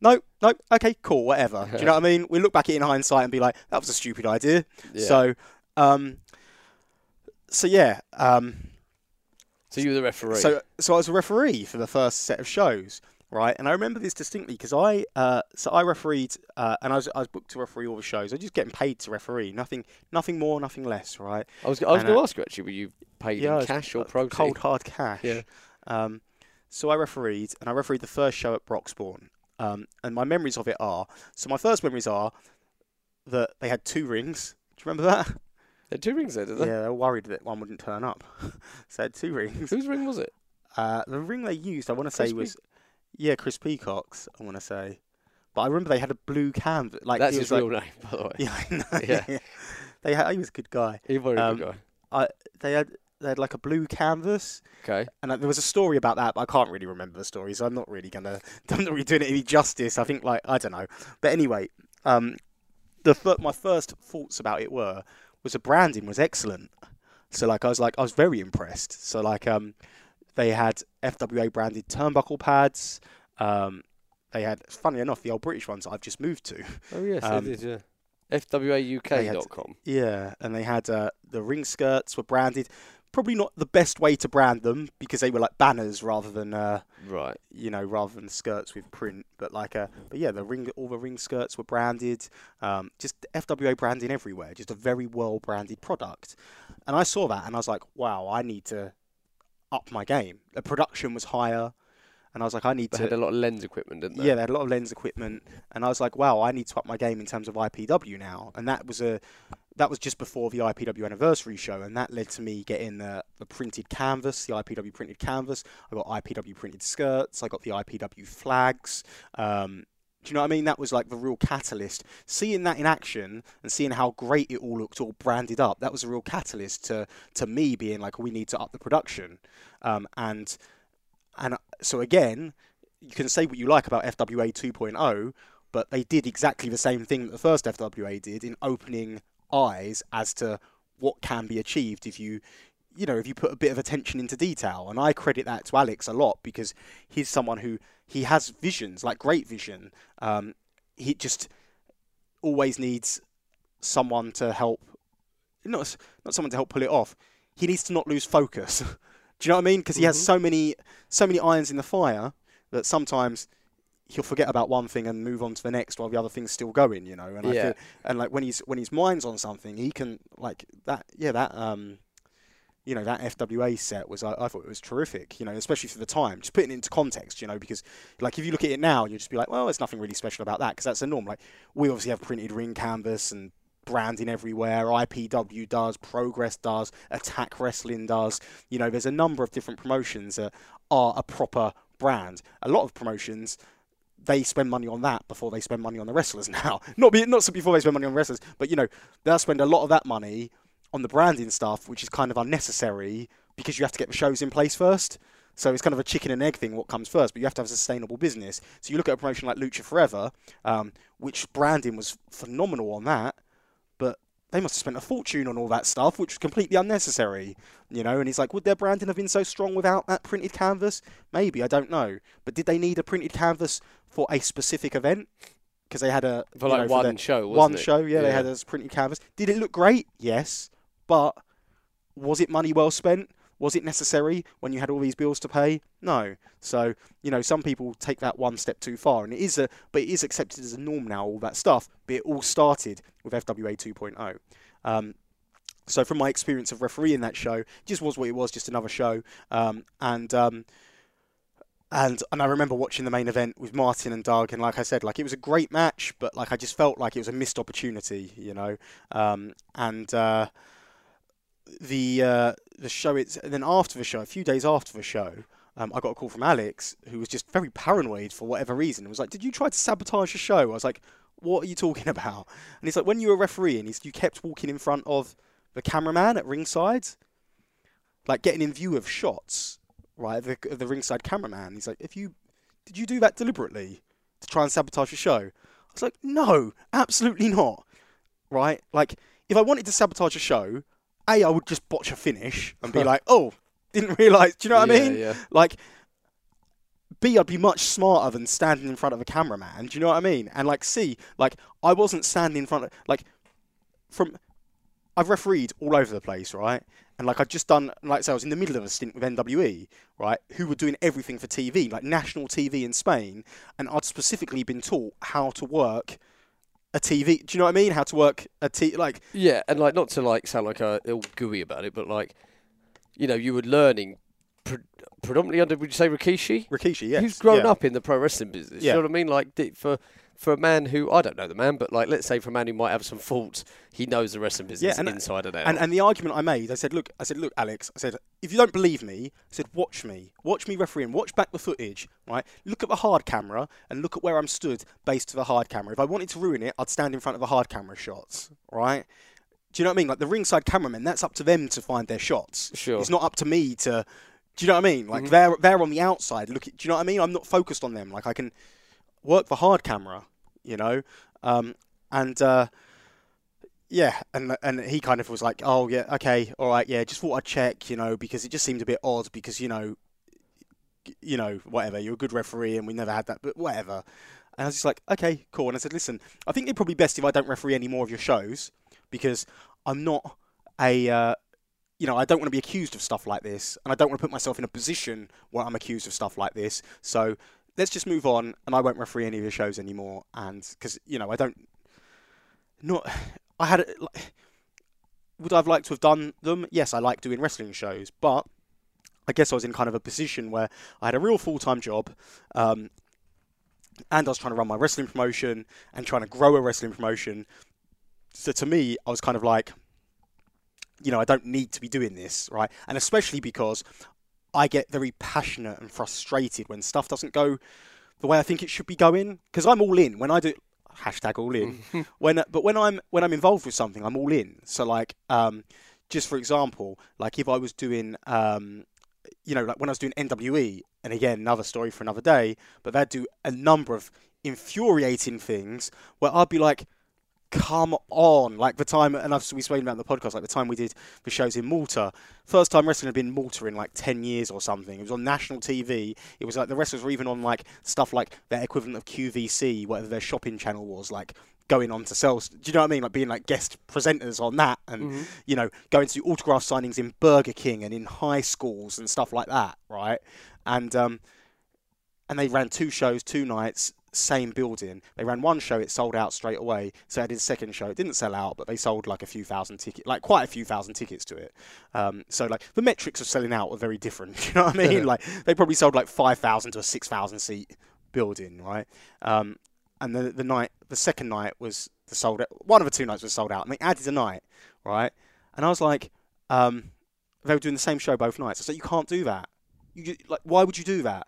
No, no. Okay, cool. Whatever. Do you know what I mean? We look back at it in hindsight and be like, "That was a stupid idea." Yeah. So, um, so yeah. Um, So you were the referee. so, so I was a referee for the first set of shows, right? And I remember this distinctly because I, uh, so I refereed, uh, and I was, I was booked to referee all the shows. I was just getting paid to referee, nothing, nothing more, nothing less, right? I was, I was going to uh, ask you actually, were you paid I in cash or uh, protein? Cold hard cash. Yeah. Um, so I refereed, and I refereed the first show at Broxbourne. Um, and my memories of it are, so my first memories are that they had two rings. Do you remember that? They had two rings there, did they? Yeah, they were worried that one wouldn't turn up. so they had two rings. Whose ring was it? Uh, the ring they used, I want to say, was yeah, Chris Peacock's. I want to say, but I remember they had a blue canvas. Like That's his was real like, name, by the way. Yeah, I know. Yeah. they had. He was a good guy. He's a Um, good guy. I, They had. They had like a blue canvas, Okay. and uh, there was a story about that, but I can't really remember the story, so I'm not really gonna. I'm not really doing it any justice. I think like I don't know, but anyway, um, the my first thoughts about it were was the branding was excellent. So like I was like I was very impressed. So like um, they had FWA branded turnbuckle pads. Um, they had, funny enough, the old British ones I've just moved to. Oh, yes, Um, they did, yeah. FWAUK.com. Yeah, and they had uh, the ring skirts were branded. Probably not the best way to brand them because they were like banners rather than uh, Right. you know rather than skirts with print. But like uh, but yeah, the ring all the ring skirts were branded. Um, just FWA branding everywhere. Just a very well branded product. And I saw that and I was like, wow, I need to up my game. The production was higher, and I was like, I need They to. had a lot of lens equipment, didn't they? Yeah, they had a lot of lens equipment, and I was like, "Wow, I need to up my game in terms of IPW now." And that was a that was just before the IPW anniversary show, and that led to me getting the, the printed canvas, the IPW printed canvas. I got IPW printed skirts. I got the IPW flags. Um, do you know what I mean? That was like the real catalyst. Seeing that in action and seeing how great it all looked, all branded up, that was a real catalyst to to me being like, we need to up the production. Um, and and uh, so again, you can say what you like about FWA 2.0, but they did exactly the same thing that the first FWA did in opening eyes as to what can be achieved if you you know if you put a bit of attention into detail. And I credit that to Alex a lot because he's someone who he has visions like great vision. Um, he just always needs someone to help not not someone to help pull it off. He needs to not lose focus do you know what I mean because he has Mhm. so many so many irons in the fire that sometimes he'll forget about one thing and move on to the next while the other thing's still going, you know. And I Yeah. feel, and like when he's when his mind's on something, he can like that. Yeah, that um, you know, that FWA set was I, I thought it was terrific. You know, especially for the time. Just putting it into context, you know, because like if you look at it now, you just be like, well, there's nothing really special about that because that's the norm. Like we obviously have printed ring canvas and branding everywhere. IPW does, Progress does, Attack Wrestling does. You know, there's a number of different promotions that are a proper brand. A lot of promotions they spend money on that before they spend money on the wrestlers now. Not be, not so before they spend money on wrestlers, but you know they'll spend a lot of that money on the branding stuff, which is kind of unnecessary because you have to get the shows in place first. So it's kind of a chicken and egg thing. What comes first? But you have to have a sustainable business. So you look at a promotion like Lucha Forever, um, which branding was phenomenal on that, they must have spent a fortune on all that stuff, which was completely unnecessary, you know. And he's like, would their branding have been so strong without that printed canvas? Maybe I don't know. But did they need a printed canvas for a specific event? Because they had a For like know, one their- show, wasn't one it? show, yeah, they had a printed canvas. Did it look great? Yes, but was it money well spent? Was it necessary when you had all these bills to pay? No. So you know, some people take that one step too far, and it is a, but it is accepted as a norm now. All that stuff, but it all started with FWA 2.0. Um, so from my experience of refereeing that show, just was what it was, just another show. Um, and um, and and I remember watching the main event with Martin and Doug, and like I said, like it was a great match, but like I just felt like it was a missed opportunity, you know. Um, and uh, the uh, the show, it's and then after the show, a few days after the show. Um, I got a call from Alex, who was just very paranoid for whatever reason. It was like, "Did you try to sabotage the show?" I was like, "What are you talking about?" And he's like, "When you were refereeing, he's, you kept walking in front of the cameraman at ringside, like getting in view of shots, right? The the ringside cameraman. He's like, if you did you do that deliberately to try and sabotage the show? I was like, no, absolutely not. Right? Like, if I wanted to sabotage a show, a I would just botch a finish and be like, oh, didn't realise. Do you know what I mean? yeah. Like, B, I'd be much smarter than standing in front of a cameraman. Do you know what I mean? And like, C, like, I wasn't standing in front of, like, from, I've refereed all over the place, right? And like, I've just done, like, so I was in the middle of a stint with NWE, right? Who were doing everything for TV, like national TV in Spain. And I'd specifically been taught how to work a TV. Do you know what I mean? How to work a T, like, Yeah, and like not to like sound like a ill gooey about it, but like, you know, you were learning pre- predominantly under. Would you say Rikishi? Rikishi, yes. Who's grown yeah. up in the pro wrestling business? Yeah. You know what I mean? Like for for a man who I don't know the man, but like let's say for a man who might have some faults, he knows the wrestling business and- uh, inside and out. And, and the argument I made, I said, look, I said, look, Alex, I said, if you don't believe me, I said, watch me, watch me refereeing, watch back the footage, right? Look at the hard camera and look at where I'm stood based to the hard camera. If I wanted to ruin it, I'd stand in front of the hard camera shots, right? Do you know what I mean? Like the ringside cameramen, that's up to them to find their shots. Sure. It's not up to me to. Do you know what I mean? Like mm-hmm. they're they're on the outside. Look, at, do you know what I mean? I'm not focused on them. Like I can work the hard camera, you know. Um, and uh, yeah, and and he kind of was like, oh yeah, okay, all right, yeah, just thought I'd check, you know, because it just seemed a bit odd because you know, you know, whatever, you're a good referee and we never had that, but whatever. And I was just like, okay, cool. And I said, listen, I think it'd probably be best if I don't referee any more of your shows because I'm not a, uh, you know, I don't want to be accused of stuff like this, and I don't want to put myself in a position where I'm accused of stuff like this. So let's just move on, and I won't referee any of your shows anymore. And because you know, I don't, not, I had, like, would I've liked to have done them? Yes, I like doing wrestling shows, but I guess I was in kind of a position where I had a real full time job. Um, and I was trying to run my wrestling promotion and trying to grow a wrestling promotion. So to me, I was kind of like, you know, I don't need to be doing this, right? And especially because I get very passionate and frustrated when stuff doesn't go the way I think it should be going. Because I'm all in when I do hashtag all in. when but when I'm when I'm involved with something, I'm all in. So like, um, just for example, like if I was doing, um, you know, like when I was doing NWE, and again another story for another day, but they'd do a number of infuriating things where I'd be like come on. Like the time, and I've, we spoke about in the podcast, like the time we did the shows in Malta. First time wrestling had been in Malta in like 10 years or something. It was on national TV. It was like the wrestlers were even on like stuff like their equivalent of QVC, whatever their shopping channel was, like going on to sell. Do you know what I mean? Like being like guest presenters on that and, you know, going to autograph signings in Burger King and in high schools and stuff like that, right? And, um, and they ran two shows, two nights, same building. They ran one show, it sold out straight away. So they did a second show. It didn't sell out, but they sold like a few thousand tickets, like quite a few thousand tickets to it. Um, so like the metrics of selling out were very different. You know what I mean? like they probably sold like five thousand to a six thousand seat building, right? Um, and the the night, the second night was the sold out. One of the two nights was sold out, and they added a night, right? And I was like, um, they were doing the same show both nights. I said, you can't do that. You ju- like, why would you do that?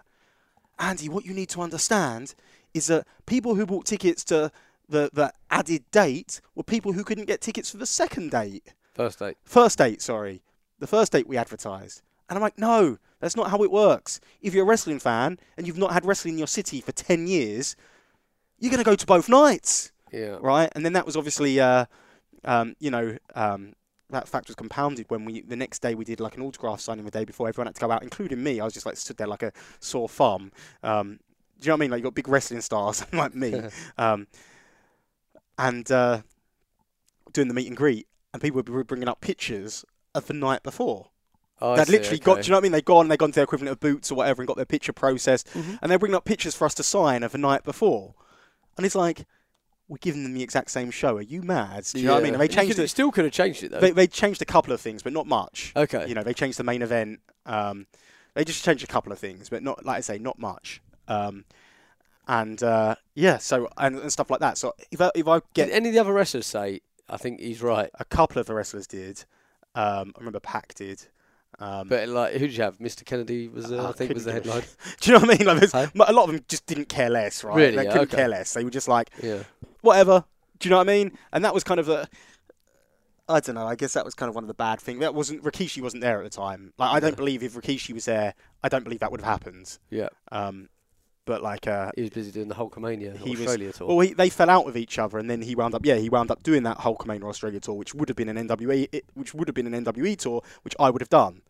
Andy, what you need to understand is that people who bought tickets to the, the added date were people who couldn't get tickets for the second date. First date. First date, sorry. The first date we advertised. And I'm like, no, that's not how it works. If you're a wrestling fan and you've not had wrestling in your city for 10 years, you're going to go to both nights Yeah. right? And then that was obviously uh, um, you know, um, that fact was compounded when we the next day we did like an autograph signing the day before everyone had to go out, including me. I was just like stood there like a sore thumb. Um, do you know what I mean? Like you got big wrestling stars like me, um, and uh, doing the meet and greet, and people were bringing up pictures of the night before. Oh, They'd see, literally got, do you know what I mean? They'd gone, they'd gone to their equivalent of boots or whatever and got their picture processed, Mhm. and they're bringing up pictures for us to sign of the night before. And it's like, we're giving them the exact same show. Are you mad? Do you know what I mean? And they changed you it. still could have changed it though. They, they changed a couple of things, but not much. okay. You know, they changed the main event. Um, they just changed a couple of things, but not, like I say, not much. Um, and uh, yeah, so and, and stuff like that. So if I, if I get Did any of the other wrestlers say? I think he's right. a couple of the wrestlers did, um, I remember Pac did. Um, But like, who did you have? Mr. Kennedy was, uh, I I think, was the couldn't give a headline. do you know what I mean? Like, Hey? a lot of them just didn't care less, right? Really? They Yeah, couldn't okay. care less. They were just like, Yeah. whatever. Do you know what I mean? And that was kind of the. I don't know. I guess that was kind of one of the bad things. That wasn't Rikishi wasn't there at the time. Like I don't Yeah. believe if Rikishi was there, I don't believe that would have happened. Yeah. Um, but like, uh, He was busy doing the Hulkamania He was- Australia tour. well, he, they fell out with each other, and then he wound up, yeah, he wound up doing that Hulkamania Australia tour, which would have been an NWE, it- which would have been an NWE tour, which I would have done.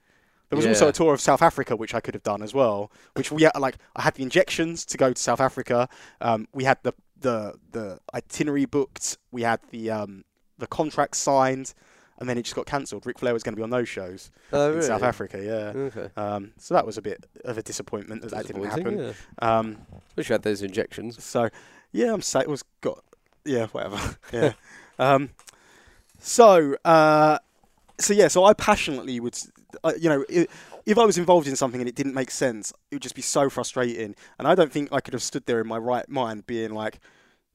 There was also a tour of South Africa, which I could have done as well. Which we like, I had the injections to go to South Africa. Um, we had the the the itinerary booked. We had the um, the contract signed, and then it just got cancelled. Ric Flair was going to be on those shows oh, in really? South Africa. Yeah. Okay. Um, so that was a bit of a disappointment that that didn't happen. Yeah. Um, Wish you had those injections. so, yeah, I'm saying it was got, yeah, whatever, yeah. um, so, uh, so yeah, so I passionately would, uh, you know, if I was involved in something and it didn't make sense, it would just be so frustrating. And I don't think I could have stood there in my right mind being like,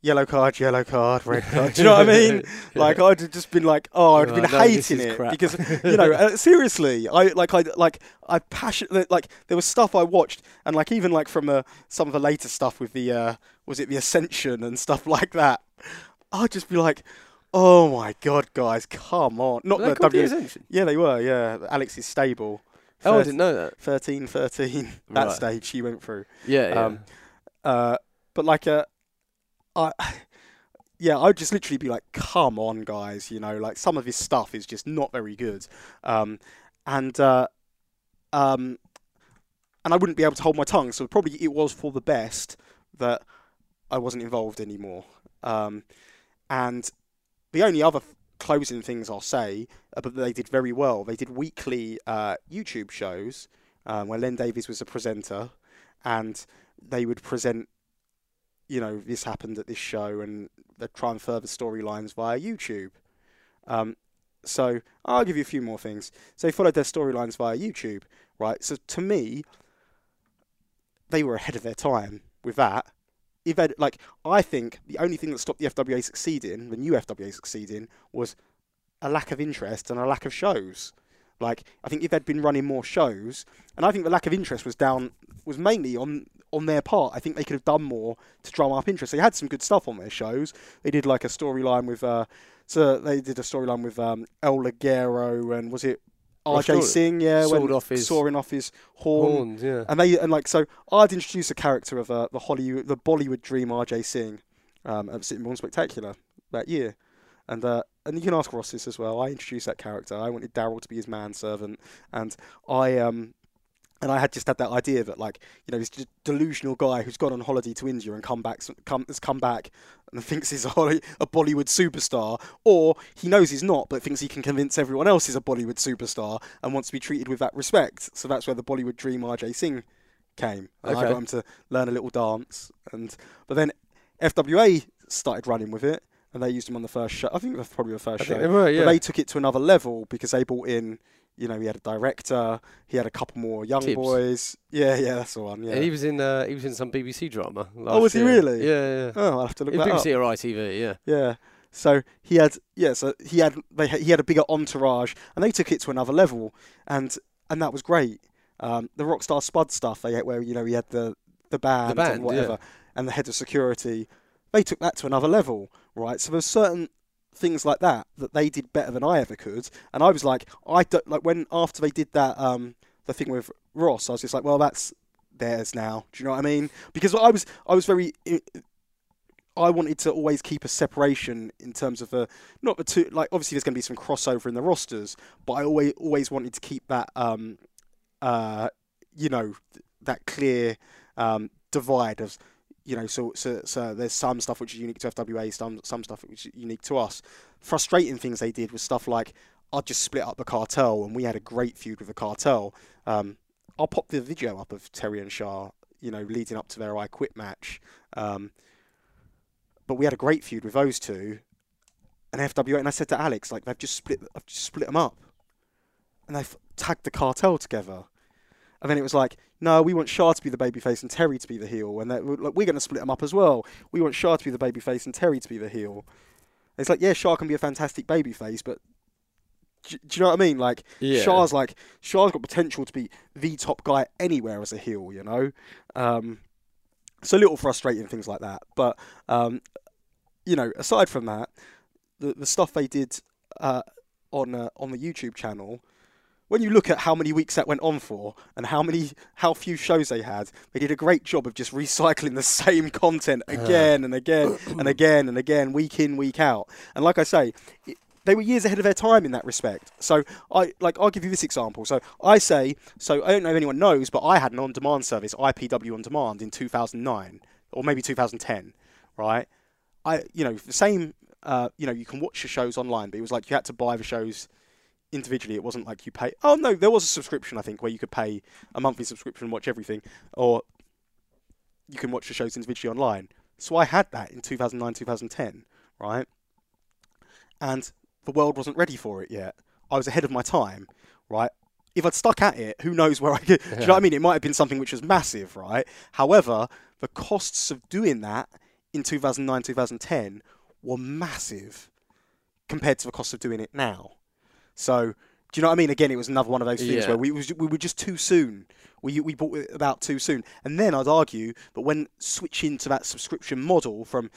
yellow card, yellow card, red card. Do you know what I mean? Like I'd have just been like, oh, I'd have Oh, been no, this hating is it crap. because you know, uh, seriously, I like I like I passionately like there was stuff I watched and like even like from uh, some of the later stuff with the uh, was it the Ascension and stuff like that. I'd just be like, oh my god, guys, come on, not the called the Ascension? Yeah, they were. Yeah, Alex's stable. Oh, I didn't know that. 13, 13, that Right. stage she went through. Yeah, yeah. Um, uh, but like, uh, I, yeah, I'd just literally be like, "Come on, guys!" You know, like some of his stuff is just not very good, um, and uh, um, and I wouldn't be able to hold my tongue. So probably it was for the best that I wasn't involved anymore. Um, and the only other f- closing things I'll say, uh, but they did very well. They did weekly uh, YouTube shows um, where Len Davies was a presenter, and they would present, you know, this happened at this show, and they'd try and further storylines via YouTube. Um, so I'll give you a few more things. So they followed their storylines via YouTube, right? So to me, they were ahead of their time with that. If they'd, like, I think the only thing that stopped the FWA succeeding, the new FWA succeeding, was a lack of interest and a lack of shows. Like, I think if they'd been running more shows, and I think the lack of interest was down was mainly on on their part. I think they could have done more to drum up interest. They had some good stuff on their shows. They did like a storyline with uh, so they did a storyline with um, El Ligero and was it Ross RJ. Singh? Yeah, when off his sawing off his horn. Horns, yeah. And they and like so, I'd introduce a character of uh, the Hollywood, the Bollywood dream, R.J. Singh, um, at Sittingbourne Spectacular that year, and uh, and you can ask Ross this as well. I introduced that character. I wanted Daryl to be his manservant, and I um. And I had just had that idea that, like, you know, this delusional guy who's gone on holiday to India and come back, come, has come back and thinks he's a, Holly, a Bollywood superstar, or he knows he's not, but thinks he can convince everyone else he's a Bollywood superstar and wants to be treated with that respect. So that's where the Bollywood dream RJ Singh came. And I got him to learn a little dance, and but then FWA started running with it, and they used him on the first show. I think that's probably the first I show. they were, yeah. But they took it to another level because they brought in, you know, he had a director, he had a couple more young Tibbs. boys. Yeah, yeah, that's the one. Yeah. And he was in uh, he was in some BBC drama. Oh, last was he year. really? Yeah, yeah. oh, I'll have to look In that up. BBC or ITV, yeah. Yeah. So he had yeah, so he had they had, he had a bigger entourage, and they took it to another level, and and that was great. Um, the Rockstar Spud stuff they had, where you know he had the the band, band, and whatever, and the head of security, they took that to another level, right? So there's certain things like that that they did better than I ever could, and I was like, I don't like when after they did that um the thing with Ross, I was just like, well, that's theirs now. Do you know what I mean? Because I was I was very I wanted to always keep a separation in terms of the not the two. Like obviously, there's going to be some crossover in the rosters, but I always always wanted to keep that, um, uh, you know, th- that clear um, divide of, you know, so, so so there's some stuff which is unique to FWA, some some stuff which is unique to us. Frustrating things they did was stuff like I'd just split up the cartel, and we had a great feud with the cartel. Um, I'll pop the video up of Terry and Shah, you know, leading up to their I Quit match. Um, but we had a great feud with those two, and FWA. And I said to Alex, like, they've just split, I've just split them up, and they've tagged the cartel together. And then it was like, no, we want Shah to be the babyface and Terry to be the heel, and that, like, we're going to split them up as well. We want Shah to be the babyface and Terry to be the heel. And it's like, yeah, Shah can be a fantastic babyface, but do, do you know what I mean? Like, Yeah. Shah's like Shah's got potential to be the top guy anywhere as a heel, you know. Um, so a little frustrating things like that, but um, you know, aside from that, the the stuff they did uh, on uh, on the YouTube channel. When you look at how many weeks that went on for and how many how few shows they had, they did a great job of just recycling the same content again and again and again and again, week in, week out. And like I say, it, they were years ahead of their time in that respect. So I like I'll give you this example. So I say so I don't know if anyone knows, but I had an on-demand service, IPW on demand in 2009 or maybe 2010, right? I you know the same uh, you know you can watch the shows online, but it was like you had to buy the shows individually. It wasn't like you pay. Oh no, there was a subscription I think where you could pay a monthly subscription and watch everything, or you can watch the shows individually online. So I had that in 2009, 2010, right? And the world wasn't ready for it yet. I was ahead of my time, right? If I'd stuck at it, who knows where I could. Do you know what I mean? It might have been something which was massive, right? However, the costs of doing that in 2009, 2010 were massive compared to the cost of doing it now. So, do you know what I mean? Again, it was another one of those things Yeah. where we was, we were just too soon. We we bought it about too soon. And then I'd argue that when switching to that subscription model from,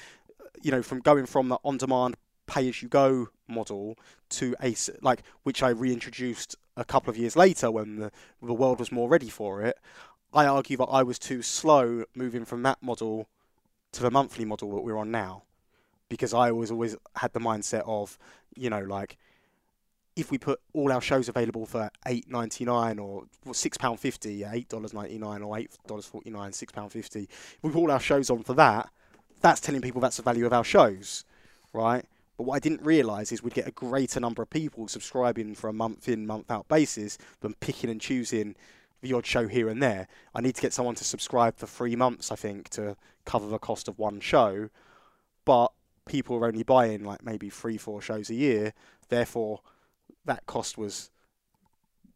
you know, from going from the on-demand pay-as-you-go model to a like which I reintroduced a couple of years later when the the world was more ready for it. I argue that I was too slow moving from that model to the monthly model that we're on now, because I always always had the mindset of, you know, like if we put all our shows available for eight ninety nine or six pound fifty, eight dollars ninety nine or eight dollars forty nine, six pound fifty, if we put all our shows on for that, that's telling people that's the value of our shows, right? But what I didn't realise is we'd get a greater number of people subscribing for a month in, month out basis than picking and choosing the odd show here and there. I need to get someone to subscribe for three months, I think, to cover the cost of one show. But people are only buying like maybe three, four shows a year. Therefore, that cost was,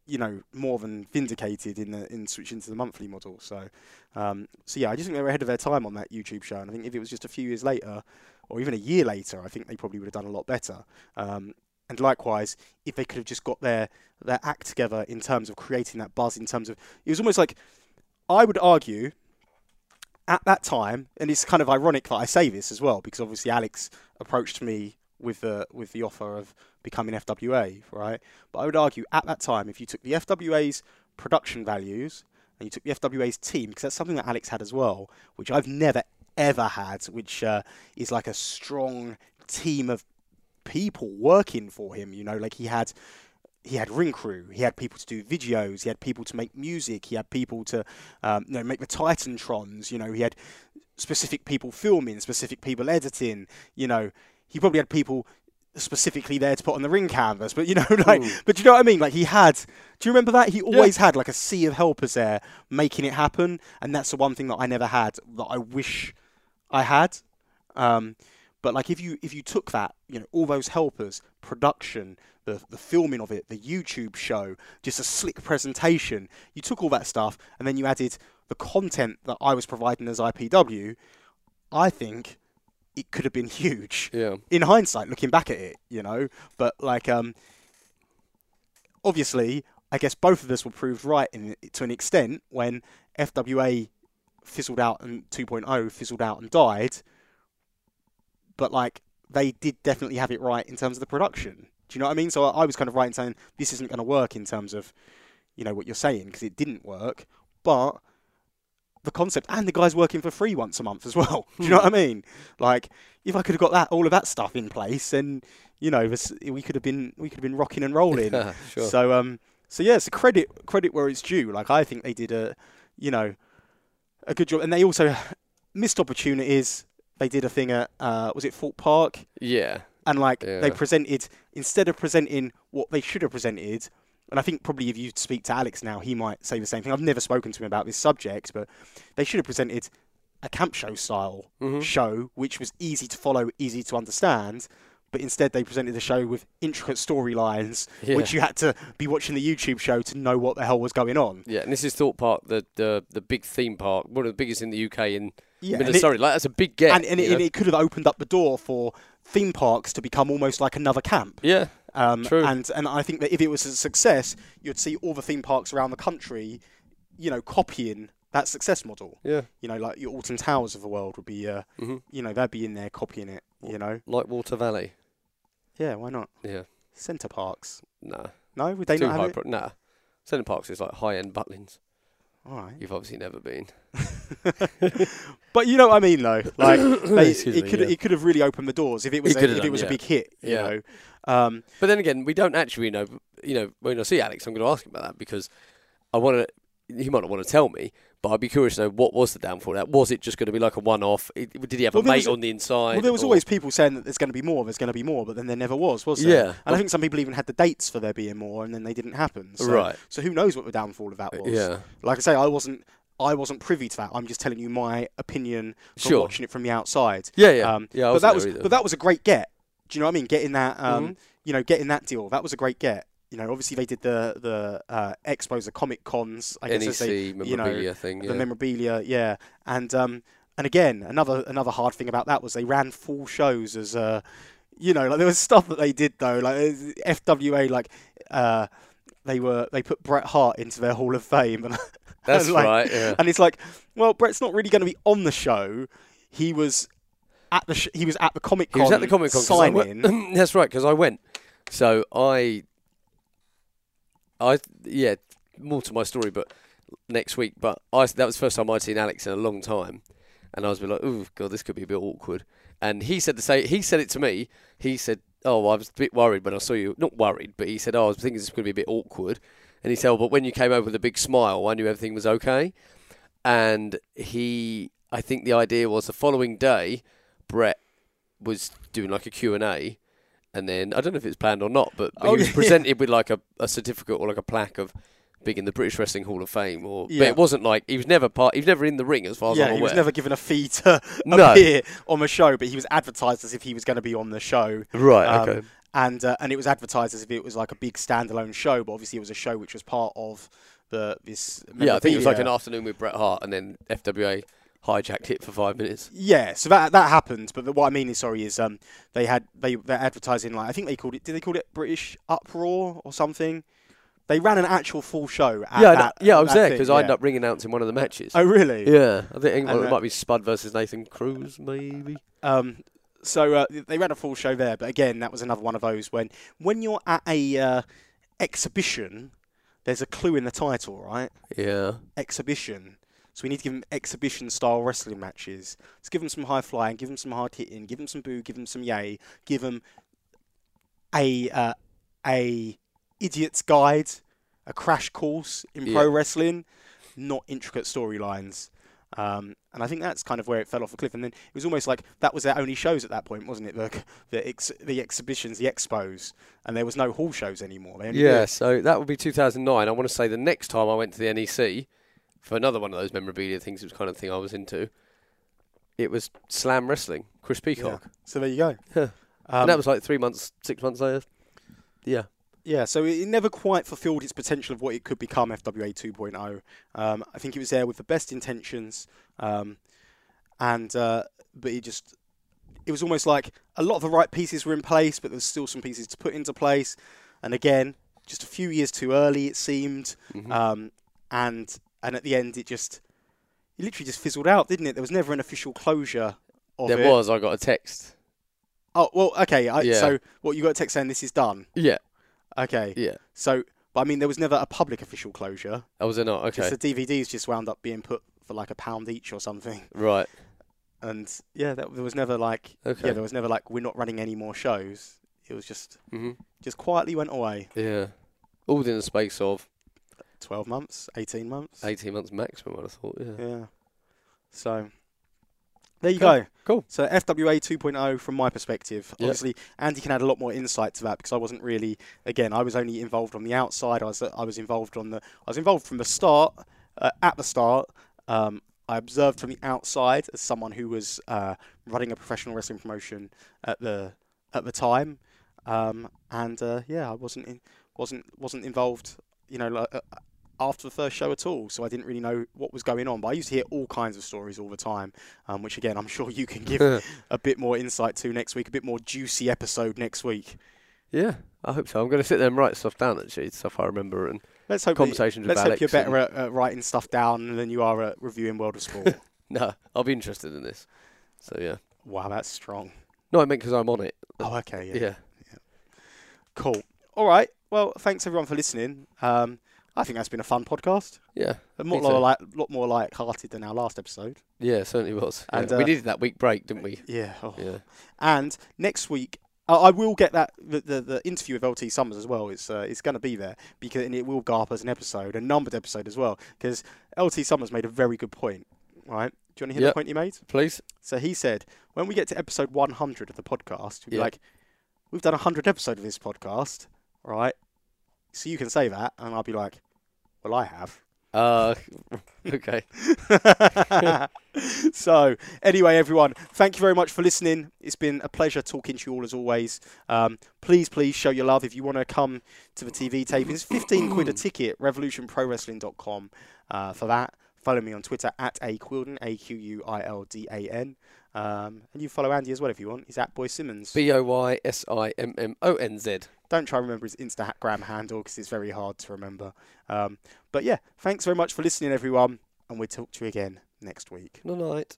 you know, more than vindicated in the in switching to the monthly model. So, um, so yeah, I just think they were ahead of their time on that YouTube show. And I think if it was just a few years later, or even a year later, I think they probably would have done a lot better. Um, and likewise, if they could have just got their their act together in terms of creating that buzz, in terms of it was almost like I would argue at that time, and it's kind of ironic that I say this as well because obviously Alex approached me with the with the offer of becoming FWA, right? But I would argue at that time, if you took the FWA's production values and you took the FWA's team, because that's something that Alex had as well, which I've never ever had, which uh, is like a strong team of people working for him. You know, like he had he had ring crew, he had people to do videos, he had people to make music, he had people to um, you know make the Titantrons. You know, he had specific people filming, specific people editing. You know, he probably had people specifically there to put on the ring canvas. But you know, like, Mm. but you know what I mean? Like he had. Do you remember that? He always had like a sea of helpers there making it happen, and that's the one thing that I never had that I wish I had. Um, but like if you if you took that, you know, all those helpers, production, the the filming of it, the YouTube show, just a slick presentation, you took all that stuff and then you added the content that I was providing as IPW, I think it could have been huge Yeah. in hindsight, looking back at it, you know. But like, um, obviously, I guess both of us were proved right in to an extent when FWA fizzled out and 2.0 fizzled out and died. But like, they did definitely have it right in terms of the production. Do you know what I mean? So I, I was kind of right in saying this isn't going to work in terms of, you know, what you're saying because it didn't work. But the concept, and the guy's working for free once a month as well. Do you know what I mean? Like, if I could have got that all of that stuff in place, then you know this, we could have been we could have been rocking and rolling. sure. So um, so yeah, so credit credit where it's due. Like I think they did a, you know, a good job, and they also missed opportunities. They did a thing at uh, was it Thorpe Park, yeah. and like they presented instead of presenting what they should have presented. And I think probably if you speak to Alex now, he might say the same thing. I've never spoken to him about this subject, but they should have presented a camp show style Mm-hmm. show, which was easy to follow, easy to understand. But instead, they presented a show with intricate storylines, Yeah. which you had to be watching the YouTube show to know what the hell was going on. Yeah, and this is Thorpe Park, the the the big theme park, one of the biggest in the UK in Yeah, and it- like that's a big get. and, and, it, and it could have opened up the door for theme parks to become almost like another camp. yeah, Um, True. And and I think that if it was a success, you'd see all the theme parks around the country, you know, copying that success model. yeah, You know, like your Alton Towers of the world would be, uh, hmm you know, they'd be in there copying it. You know, like Water Valley. yeah, why not? Yeah, Center Parcs. nah, No, would they too not have it? Pro- nah, Center Parcs is like high end Butlins. All right. You've obviously never been. But you know what I mean, though. Like they, it me, could yeah. it could have really opened the doors if it was a, if it was yeah. a big hit. You Yeah. know. Um, But then again, we don't actually know. You know, when I see Alex, I'm going to ask him about that because I want to. He might not want to tell me, but I'd be curious to know what was the downfall. of That was it just going to be like a one-off? Did he have Well, a mate was on the inside? well, there was or- always people saying that there's going to be more, there's going to be more, but then there never was, was there? Yeah. And I think some people even had the dates for there being more, and then they didn't happen. So, Right. So who knows what the downfall of that was? Yeah. Like I say, I wasn't. I wasn't privy to that. I'm just telling you my opinion from Sure. watching it from the outside. Yeah, yeah, Um, yeah. But that was either. but that was a great get. Do you know what I mean? Getting that, um, Mhm. you know, getting that deal. That was a great get. You know, obviously they did the the uh, expos, the comic cons. I guess NEC they, memorabilia you know, thing. the memorabilia, yeah. And um, and again, another another hard thing about that was they ran full shows as uh, you know, like there was stuff that they did though, like FWA, like uh, they were they put Bret Hart into their Hall of Fame, and That's like- right. Yeah. and it's like, well, Bret's not really going to be on the show. He was at the sh- he was at the Comic con. He was at the Comic Con. signing. That's right, because I went. So I, I yeah, more to my story, but next week. But I that was the first time I'd seen Alex in a long time, and I was a bit like, oh god, this could be a bit awkward. And he said the same. He said it to me. He said, "Oh, I was a bit worried when I saw you. Not worried, but he said, oh, I was thinking this was going to be a bit awkward." And he said, oh, "But when you came over with a big smile, I knew everything was okay." And he, I think the idea was the following day, Bret was doing like a Q and A, and then I don't know if it's planned or not, but, but Oh, he was yeah. presented with like a, a certificate or like a plaque of being in the British Wrestling Hall of Fame, or but it wasn't like he was never part. He was never in the ring as far as yeah, I'm he was never given a fee to No. appear on the show, but he was advertised as if he was going to be on the show. right. Um, okay. and uh, and it was advertised as if it was like a big standalone show, but obviously it was a show which was part of the this. Yeah, I think it was like an afternoon with Bret Hart, and then FWA hijacked it for five minutes. Yeah, so that that happened, but the, what I mean is, sorry, is um they had they they're advertising like I think they called it did they call it British Uproar or something? They ran an actual full show. At yeah, that, yeah, I was there because I ended up ring announcing one of the matches. Oh really? Yeah, I think well, it might be Spud versus Nathan Cruz, maybe. Um, so uh, they ran a full show there, but again, that was another one of those when when you're at a uh, exhibition, there's a clue in the title, right? Yeah, Exhibition. So we need to give them exhibition style wrestling matches. Let's give them some high flying, give them some hard hitting, give them some boo, give them some yay, give them a uh, a idiot's guide, a crash course in pro wrestling, not intricate storylines. Um, and I think that's kind of where it fell off a cliff. And then it was almost like that was their only shows at that point, wasn't it? The the, ex- the exhibitions, the expos, and there was no hall shows anymore. Yeah. So that would be 2009. I want to say the next time I went to the NEC for another one of those memorabilia things, it was kind of thing I was into. It was Slam Wrestling, Chris yeah. Peacock, So there you go. Huh. Um, and that was like three months, six months later. Yeah, Yeah, so it never quite fulfilled its potential of what it could become FWA 2.0. Um, I think it was there with the best intentions, um, and uh, but it just it was almost like a lot of the right pieces were in place, but there's still some pieces to put into place. And again, just a few years too early, it seemed, Mhm. um, and and at the end, it just it literally just fizzled out, didn't it? There was never an official closure of there it. was. I got a text. Oh well, okay. I, Yeah. So what you got a text saying this is done? Yeah, Okay. yeah. So, but I mean, there was never a public official closure. I was a not okay. Just the DVDs just wound up being put for like a pound each or something. Right. And yeah, that, there was never like Okay. yeah, there was never like we're not running any more shows. It was just hmm just quietly went away. Yeah. All within the space of Twelve months, eighteen months. 18 months maximum, I'd have thought. Yeah. Yeah. So there you Cool. go. Cool. So FWA 2.0 from my perspective. Yeah. Obviously, Andy can add a lot more insight to that because I wasn't really. Again, I was only involved on the outside. I was I was involved on the. I was involved from the start. Uh, at the start, um, I observed from the outside as someone who was uh, running a professional wrestling promotion at the at the time, um, and uh, yeah, I wasn't in, wasn't wasn't involved. You know, like, uh, after the first show at all, so I didn't really know what was going on. But I used to hear all kinds of stories all the time, um, which again I'm sure you can give a bit more insight to next week, a bit more juicy episode next week. yeah, I hope so. I'm going to sit there and write stuff down, actually, stuff I remember and Let's hope conversations let's hope you're better at, at writing stuff down than you are at reviewing World of Sport. No, I'll be interested in this. So, yeah. wow, that's strong. No, I meant because I'm on it. Oh, okay, yeah. Yeah. cool. All right. Well, thanks everyone for listening. Um, I think that's been a fun podcast. Yeah. A lot, too. like, lot more light-hearted than our last episode. Yeah, it certainly was. And, Yeah. uh, we needed that week break, didn't we? Yeah. oh. Yeah. And next week, uh, I will get that the, the, the interview with LT Summers as well. It's uh, it's going to be there because and it will go up as an episode, a numbered episode as well. Because LT Summers made a very good point. Right? Do you want to hear Yep. the point he made? Please? So he said when we get to episode 100 of the podcast, we'll be Yeah. like, we've done 100 episodes of this podcast, right? So you can say that, and I'll be like, well, I have. Uh, okay. so anyway, everyone, thank you very much for listening. It's been a pleasure talking to you all as always. Um, please, please show your love if you want to come to the TV taping. It's 15 quid a ticket. RevolutionProWrestling.com uh, for that. Follow me on Twitter at a Quildan, A Q U I L D A N. Um, and you follow Andy as well if you want. He's at Boy Simmonz. B O Y S I M M O N Z. Don't try and remember his Instagram handle because it's very hard to remember. Um, but yeah, thanks very much for listening, everyone, and we'll talk to you again next week. Good night.